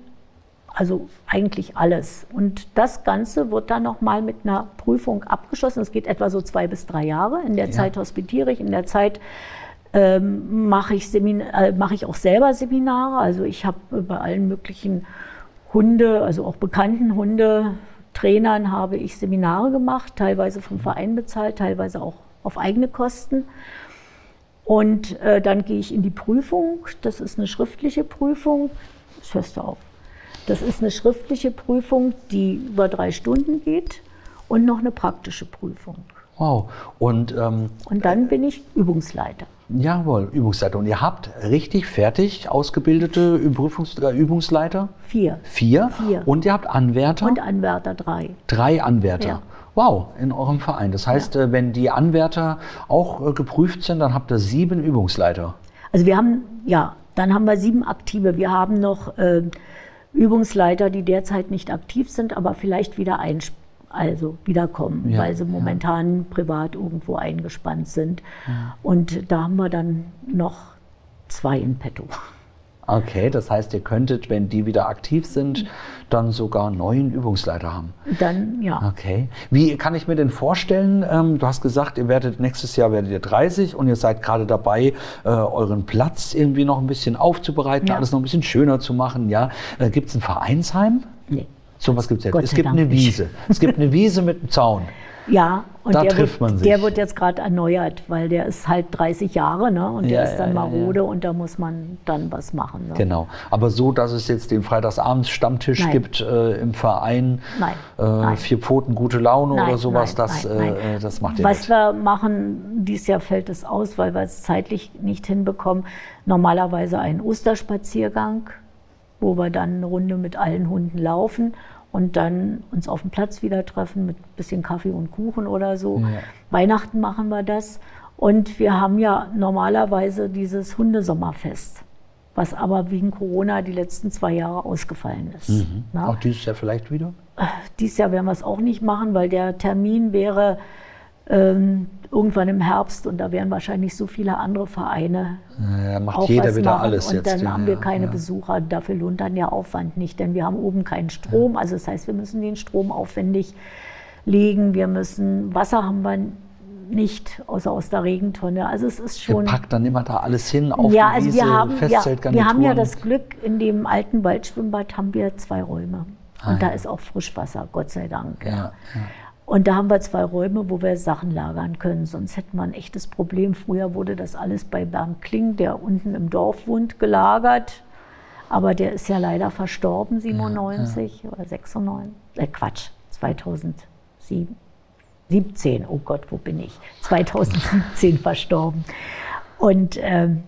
also eigentlich alles. Und das Ganze wird dann nochmal mit einer Prüfung abgeschlossen. Es geht etwa so zwei bis drei Jahre. In der ja. Zeit hospitiere ich, in der Zeit ähm, mache ich, äh, mach ich auch selber Seminare. Also ich habe bei allen möglichen Hunde, also auch bekannten Hundetrainern habe ich Seminare gemacht, teilweise vom Verein bezahlt, teilweise auch auf eigene Kosten. Und äh, dann gehe ich in die Prüfung. Das ist eine schriftliche Prüfung. Das hörst du auf. Das ist eine schriftliche Prüfung, die über drei Stunden geht und noch eine praktische Prüfung.
Wow. Und, ähm,
Und dann bin ich Übungsleiter.
jawohl, Übungsleiter. Und ihr habt richtig fertig ausgebildete Prüfungs äh, Übungsleiter?
Vier.
Vier.
Vier.
Und ihr habt Anwärter?
Und Anwärter drei.
Drei Anwärter.
Ja.
Wow, in eurem Verein. Das heißt, äh, wenn die Anwärter auch äh, geprüft sind, dann habt ihr sieben Übungsleiter.
Also wir haben, ja, dann haben wir sieben aktive. Wir haben noch äh, Übungsleiter, die derzeit nicht aktiv sind, aber vielleicht wieder einsp also wiederkommen,
Ja,
weil sie
ja.
momentan privat irgendwo eingespannt sind. Und da haben wir dann noch zwei in petto.
Okay, das heißt, ihr könntet, wenn die wieder aktiv sind, dann sogar einen neuen Übungsleiter haben.
Dann, ja.
Okay. Wie kann ich mir denn vorstellen? Ähm, du hast gesagt, ihr werdet nächstes Jahr werdet ihr 30 und ihr seid gerade dabei, äh, euren Platz irgendwie noch ein bisschen aufzubereiten,
Ja.
alles noch ein bisschen schöner zu machen. Ja, äh, gibt es ein Vereinsheim?
Nee.
So was gibt es ja. Es gibt
Dank
eine. Wiese. Es gibt eine Wiese mit einem Zaun.
Ja, und
Da
der,
trifft
wird,
man sich.
der wird jetzt gerade erneuert, weil der ist halt 30 Jahre ne? und
Ja,
der ist dann
ja, ja,
marode und da muss man dann was machen. Ne?
Genau. Aber so, dass es jetzt den Freitagsabends Stammtisch
Nein.
gibt äh, im Verein,
Nein,
äh,
nein.
vier Pfoten, gute Laune
Nein,
oder sowas, das, äh, das macht ihr
Was
nicht.
wir machen, dieses Jahr fällt es aus, weil wir es zeitlich nicht hinbekommen. Normalerweise einen Osterspaziergang, wo wir dann eine Runde mit allen Hunden laufen und dann uns auf dem Platz wieder treffen mit ein bisschen Kaffee und Kuchen oder so.
Ja.
Weihnachten machen wir das. Und wir haben ja normalerweise dieses Hundesommerfest, was aber wegen Corona die letzten zwei Jahre ausgefallen ist.
Mhm. Auch dieses Jahr vielleicht wieder?
Dieses Jahr werden wir es auch nicht machen, weil der Termin wäre ähm, irgendwann im Herbst und da werden wahrscheinlich so viele andere Vereine
Ja, macht
auch
jeder
was
wieder
machen
alles
und
jetzt.
dann
ja,
haben wir keine
ja.
Besucher. Dafür lohnt dann der Aufwand nicht, denn wir haben oben keinen Strom. Also das heißt, wir müssen den Strom aufwendig legen. Wir müssen Wasser haben wir nicht, außer aus der Regentonne. Also es ist schon
packt dann immer da alles hin auf
ja,
die
also
Wiese,
wir haben,
Festzeltgarnituren.
wir haben ja das Glück, in dem alten Waldschwimmbad haben wir zwei Räume.
Ah,
und da ist auch Frischwasser, Gott sei Dank.
Ja.
Und da haben wir zwei Räume, wo wir Sachen lagern können. Sonst hätten wir ein echtes Problem. Früher wurde das alles bei Bernd Kling, der unten im Dorf wohnt, gelagert. Aber der ist ja leider verstorben, 97 oder 96. Äh, Quatsch, 2007. 17, oh Gott, wo bin ich? 2017 verstorben. Und ähm,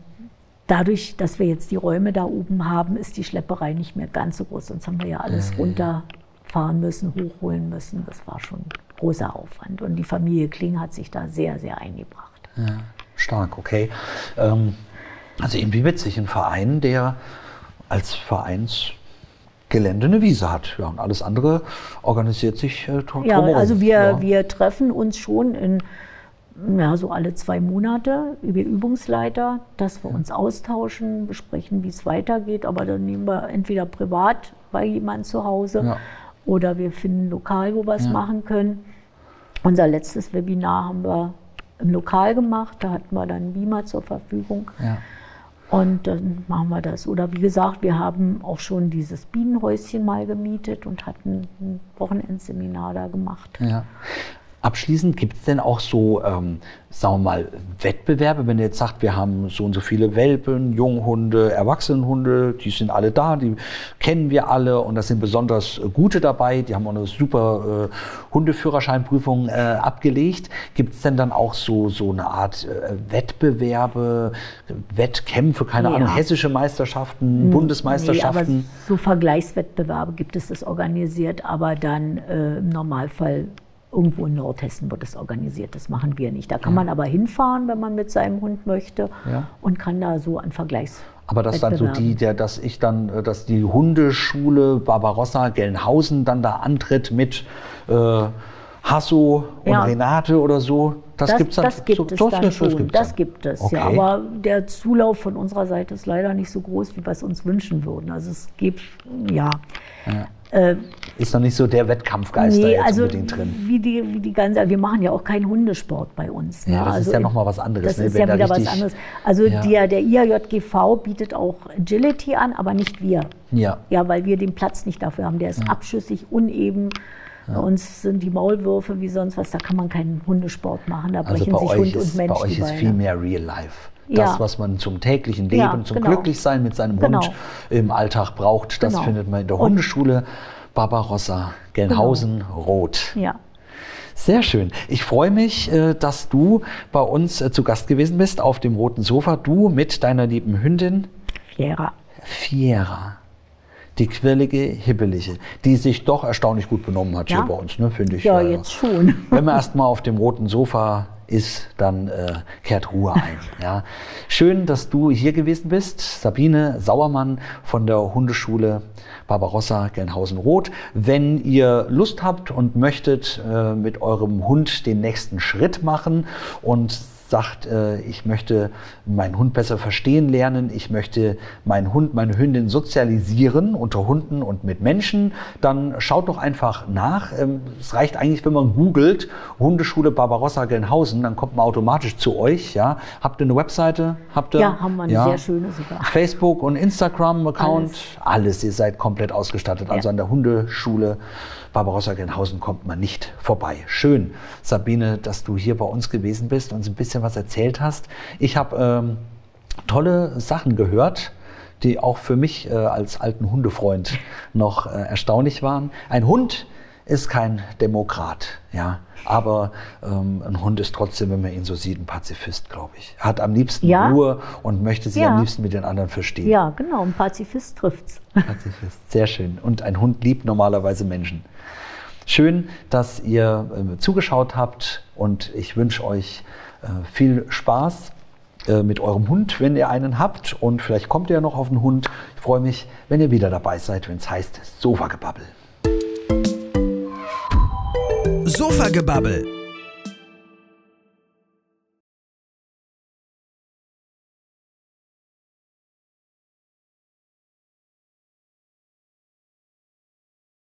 dadurch, dass wir jetzt die Räume da oben haben, ist die Schlepperei nicht mehr ganz so groß. Sonst haben wir ja alles runterfahren müssen, hochholen müssen. Das war schon großer Aufwand. Und die Familie Kling hat sich da sehr, sehr eingebracht.
Ja, stark, okay. Ähm, also irgendwie witzig, ein Verein, der als Vereinsgelände eine Wiese hat. Ja, und alles andere organisiert sich äh, drum-
Ja,
drumherum.
also wir,
ja.
wir treffen uns schon in ja, so alle zwei Monate, wir Übungsleiter, dass wir uns austauschen, besprechen, wie es weitergeht. Aber dann nehmen wir entweder privat bei jemandem zu Hause
Ja.
Oder wir finden ein Lokal, wo wir es
Ja.
machen können. Unser letztes Webinar haben wir im Lokal gemacht, da hatten wir dann einen Beamer zur Verfügung.
Ja.
Und dann machen wir das. Oder wie gesagt, wir haben auch schon dieses Bienenhäuschen mal gemietet und hatten ein Wochenendseminar da gemacht.
Ja. Abschließend gibt es denn auch so, ähm, sagen wir mal, Wettbewerbe, wenn ihr jetzt sagt, wir haben so und so viele Welpen, Junghunde, Erwachsenenhunde, die sind alle da, die kennen wir alle und da sind besonders gute dabei, die haben auch eine super äh, Hundeführerscheinprüfung äh, abgelegt. Gibt es denn dann auch so, so eine Art äh, Wettbewerbe, Wettkämpfe, keine
Ja.
Ahnung, hessische Meisterschaften, Bundesmeisterschaften?
Nee, so Vergleichswettbewerbe gibt es das organisiert, aber dann äh, im Normalfall irgendwo in Nordhessen wird es organisiert. Das machen wir nicht. Da kann man aber hinfahren, wenn man mit seinem Hund möchte
Ja.
und kann da so an Vergleichs
Aber dass dann so die, der, dass ich dann, äh, dass die Hundeschule Barbarossa Gelnhausen dann da antritt mit äh, Hasso und
Ja.
Renate oder so. Das,
Das,
gibt's dann.
das gibt
so,
es
so-
dann
das
schon.
gibt's
das gibt es,
Okay.
ja. Aber der Zulauf von unserer Seite ist leider nicht so groß, wie wir es uns wünschen würden. Also es gibt, ja. Äh,
Ist noch nicht so der Wettkampfgeist da
nee,
jetzt
also
unbedingt drin.
wie die, wie die ganze, wir machen ja auch keinen Hundesport bei uns.
Ja,
ne?
das ist
Also
ja
in-
noch mal was anderes,
Das
ne?
ist ja
da
wieder was
richtig-
anderes. Also
Ja.
der, der IAJGV bietet auch Agility an, aber nicht wir.
Ja.
Ja, weil wir den Platz nicht dafür haben. Der ist abschüssig, uneben. Bei uns sind die Maulwürfe wie sonst was, da kann man keinen Hundesport machen. Da
Also
brechen sich
euch,
Hund
ist,
und Mensch
bei euch ist viel mehr Real Life. Das,
Ja.
was man zum täglichen Leben,
Ja,
zum
genau.
Glücklichsein mit seinem
Genau.
Hund im Alltag braucht, das
Genau.
findet man in der
Und-
Hundeschule Barbarossa Gelnhausen Rot.
Ja.
Sehr schön. Ich freue mich, äh, dass du bei uns äh, zu Gast gewesen bist auf dem roten Sofa. Du mit deiner lieben Hündin
Fiera.
Fiera. Die quirlige, hibbelige, die sich doch erstaunlich gut benommen hat
Ja.
hier bei uns, ne, finde ich.
Ja,
äh,
jetzt schon.
Wenn man erstmal auf dem roten Sofa ist, dann äh, kehrt Ruhe ein. Ja. Schön, dass du hier gewesen bist. Sabine Sauermann von der Hundeschule Barbarossa Gelnhausen-Roth. Wenn ihr Lust habt und möchtet äh, mit eurem Hund den nächsten Schritt machen und sagt, äh, ich möchte meinen Hund besser verstehen lernen, ich möchte meinen Hund, meine Hündin sozialisieren unter Hunden und mit Menschen, dann schaut doch einfach nach. Ähm, Es reicht eigentlich, wenn man googelt, Hundeschule Barbarossa Gelnhausen, dann kommt man automatisch zu euch. Ja? Habt ihr eine Webseite? Habt ihr,
Ja, haben wir eine sehr schöne sogar.
Facebook und Instagram-Account,
Alles.
alles. Ihr seid komplett ausgestattet. Also
Ja.
an der Hundeschule Barbarossa Gelnhausen kommt man nicht vorbei. Schön, Sabine, dass du hier bei uns gewesen bist und uns ein bisschen was erzählt hast. Ich habe ähm, tolle Sachen gehört, die auch für mich äh, als alten Hundefreund noch äh, erstaunlich waren. Ein Hund ist kein Demokrat, ja, aber ähm, ein Hund ist trotzdem, wenn man ihn so sieht, ein Pazifist, glaube ich. Er hat am liebsten
Ja.
Ruhe und möchte sich
Ja.
am liebsten mit den anderen verstehen.
Ja, genau, ein Pazifist trifft's.
Pazifist, sehr schön. Und ein Hund liebt normalerweise Menschen. Schön, dass ihr äh, zugeschaut habt und ich wünsche euch äh, viel Spaß äh, mit eurem Hund, wenn ihr einen habt und vielleicht kommt ihr ja noch auf einen Hund. Ich freue mich, wenn ihr wieder dabei seid, wenn es heißt Sofagebabbel.
Sofagebabbel,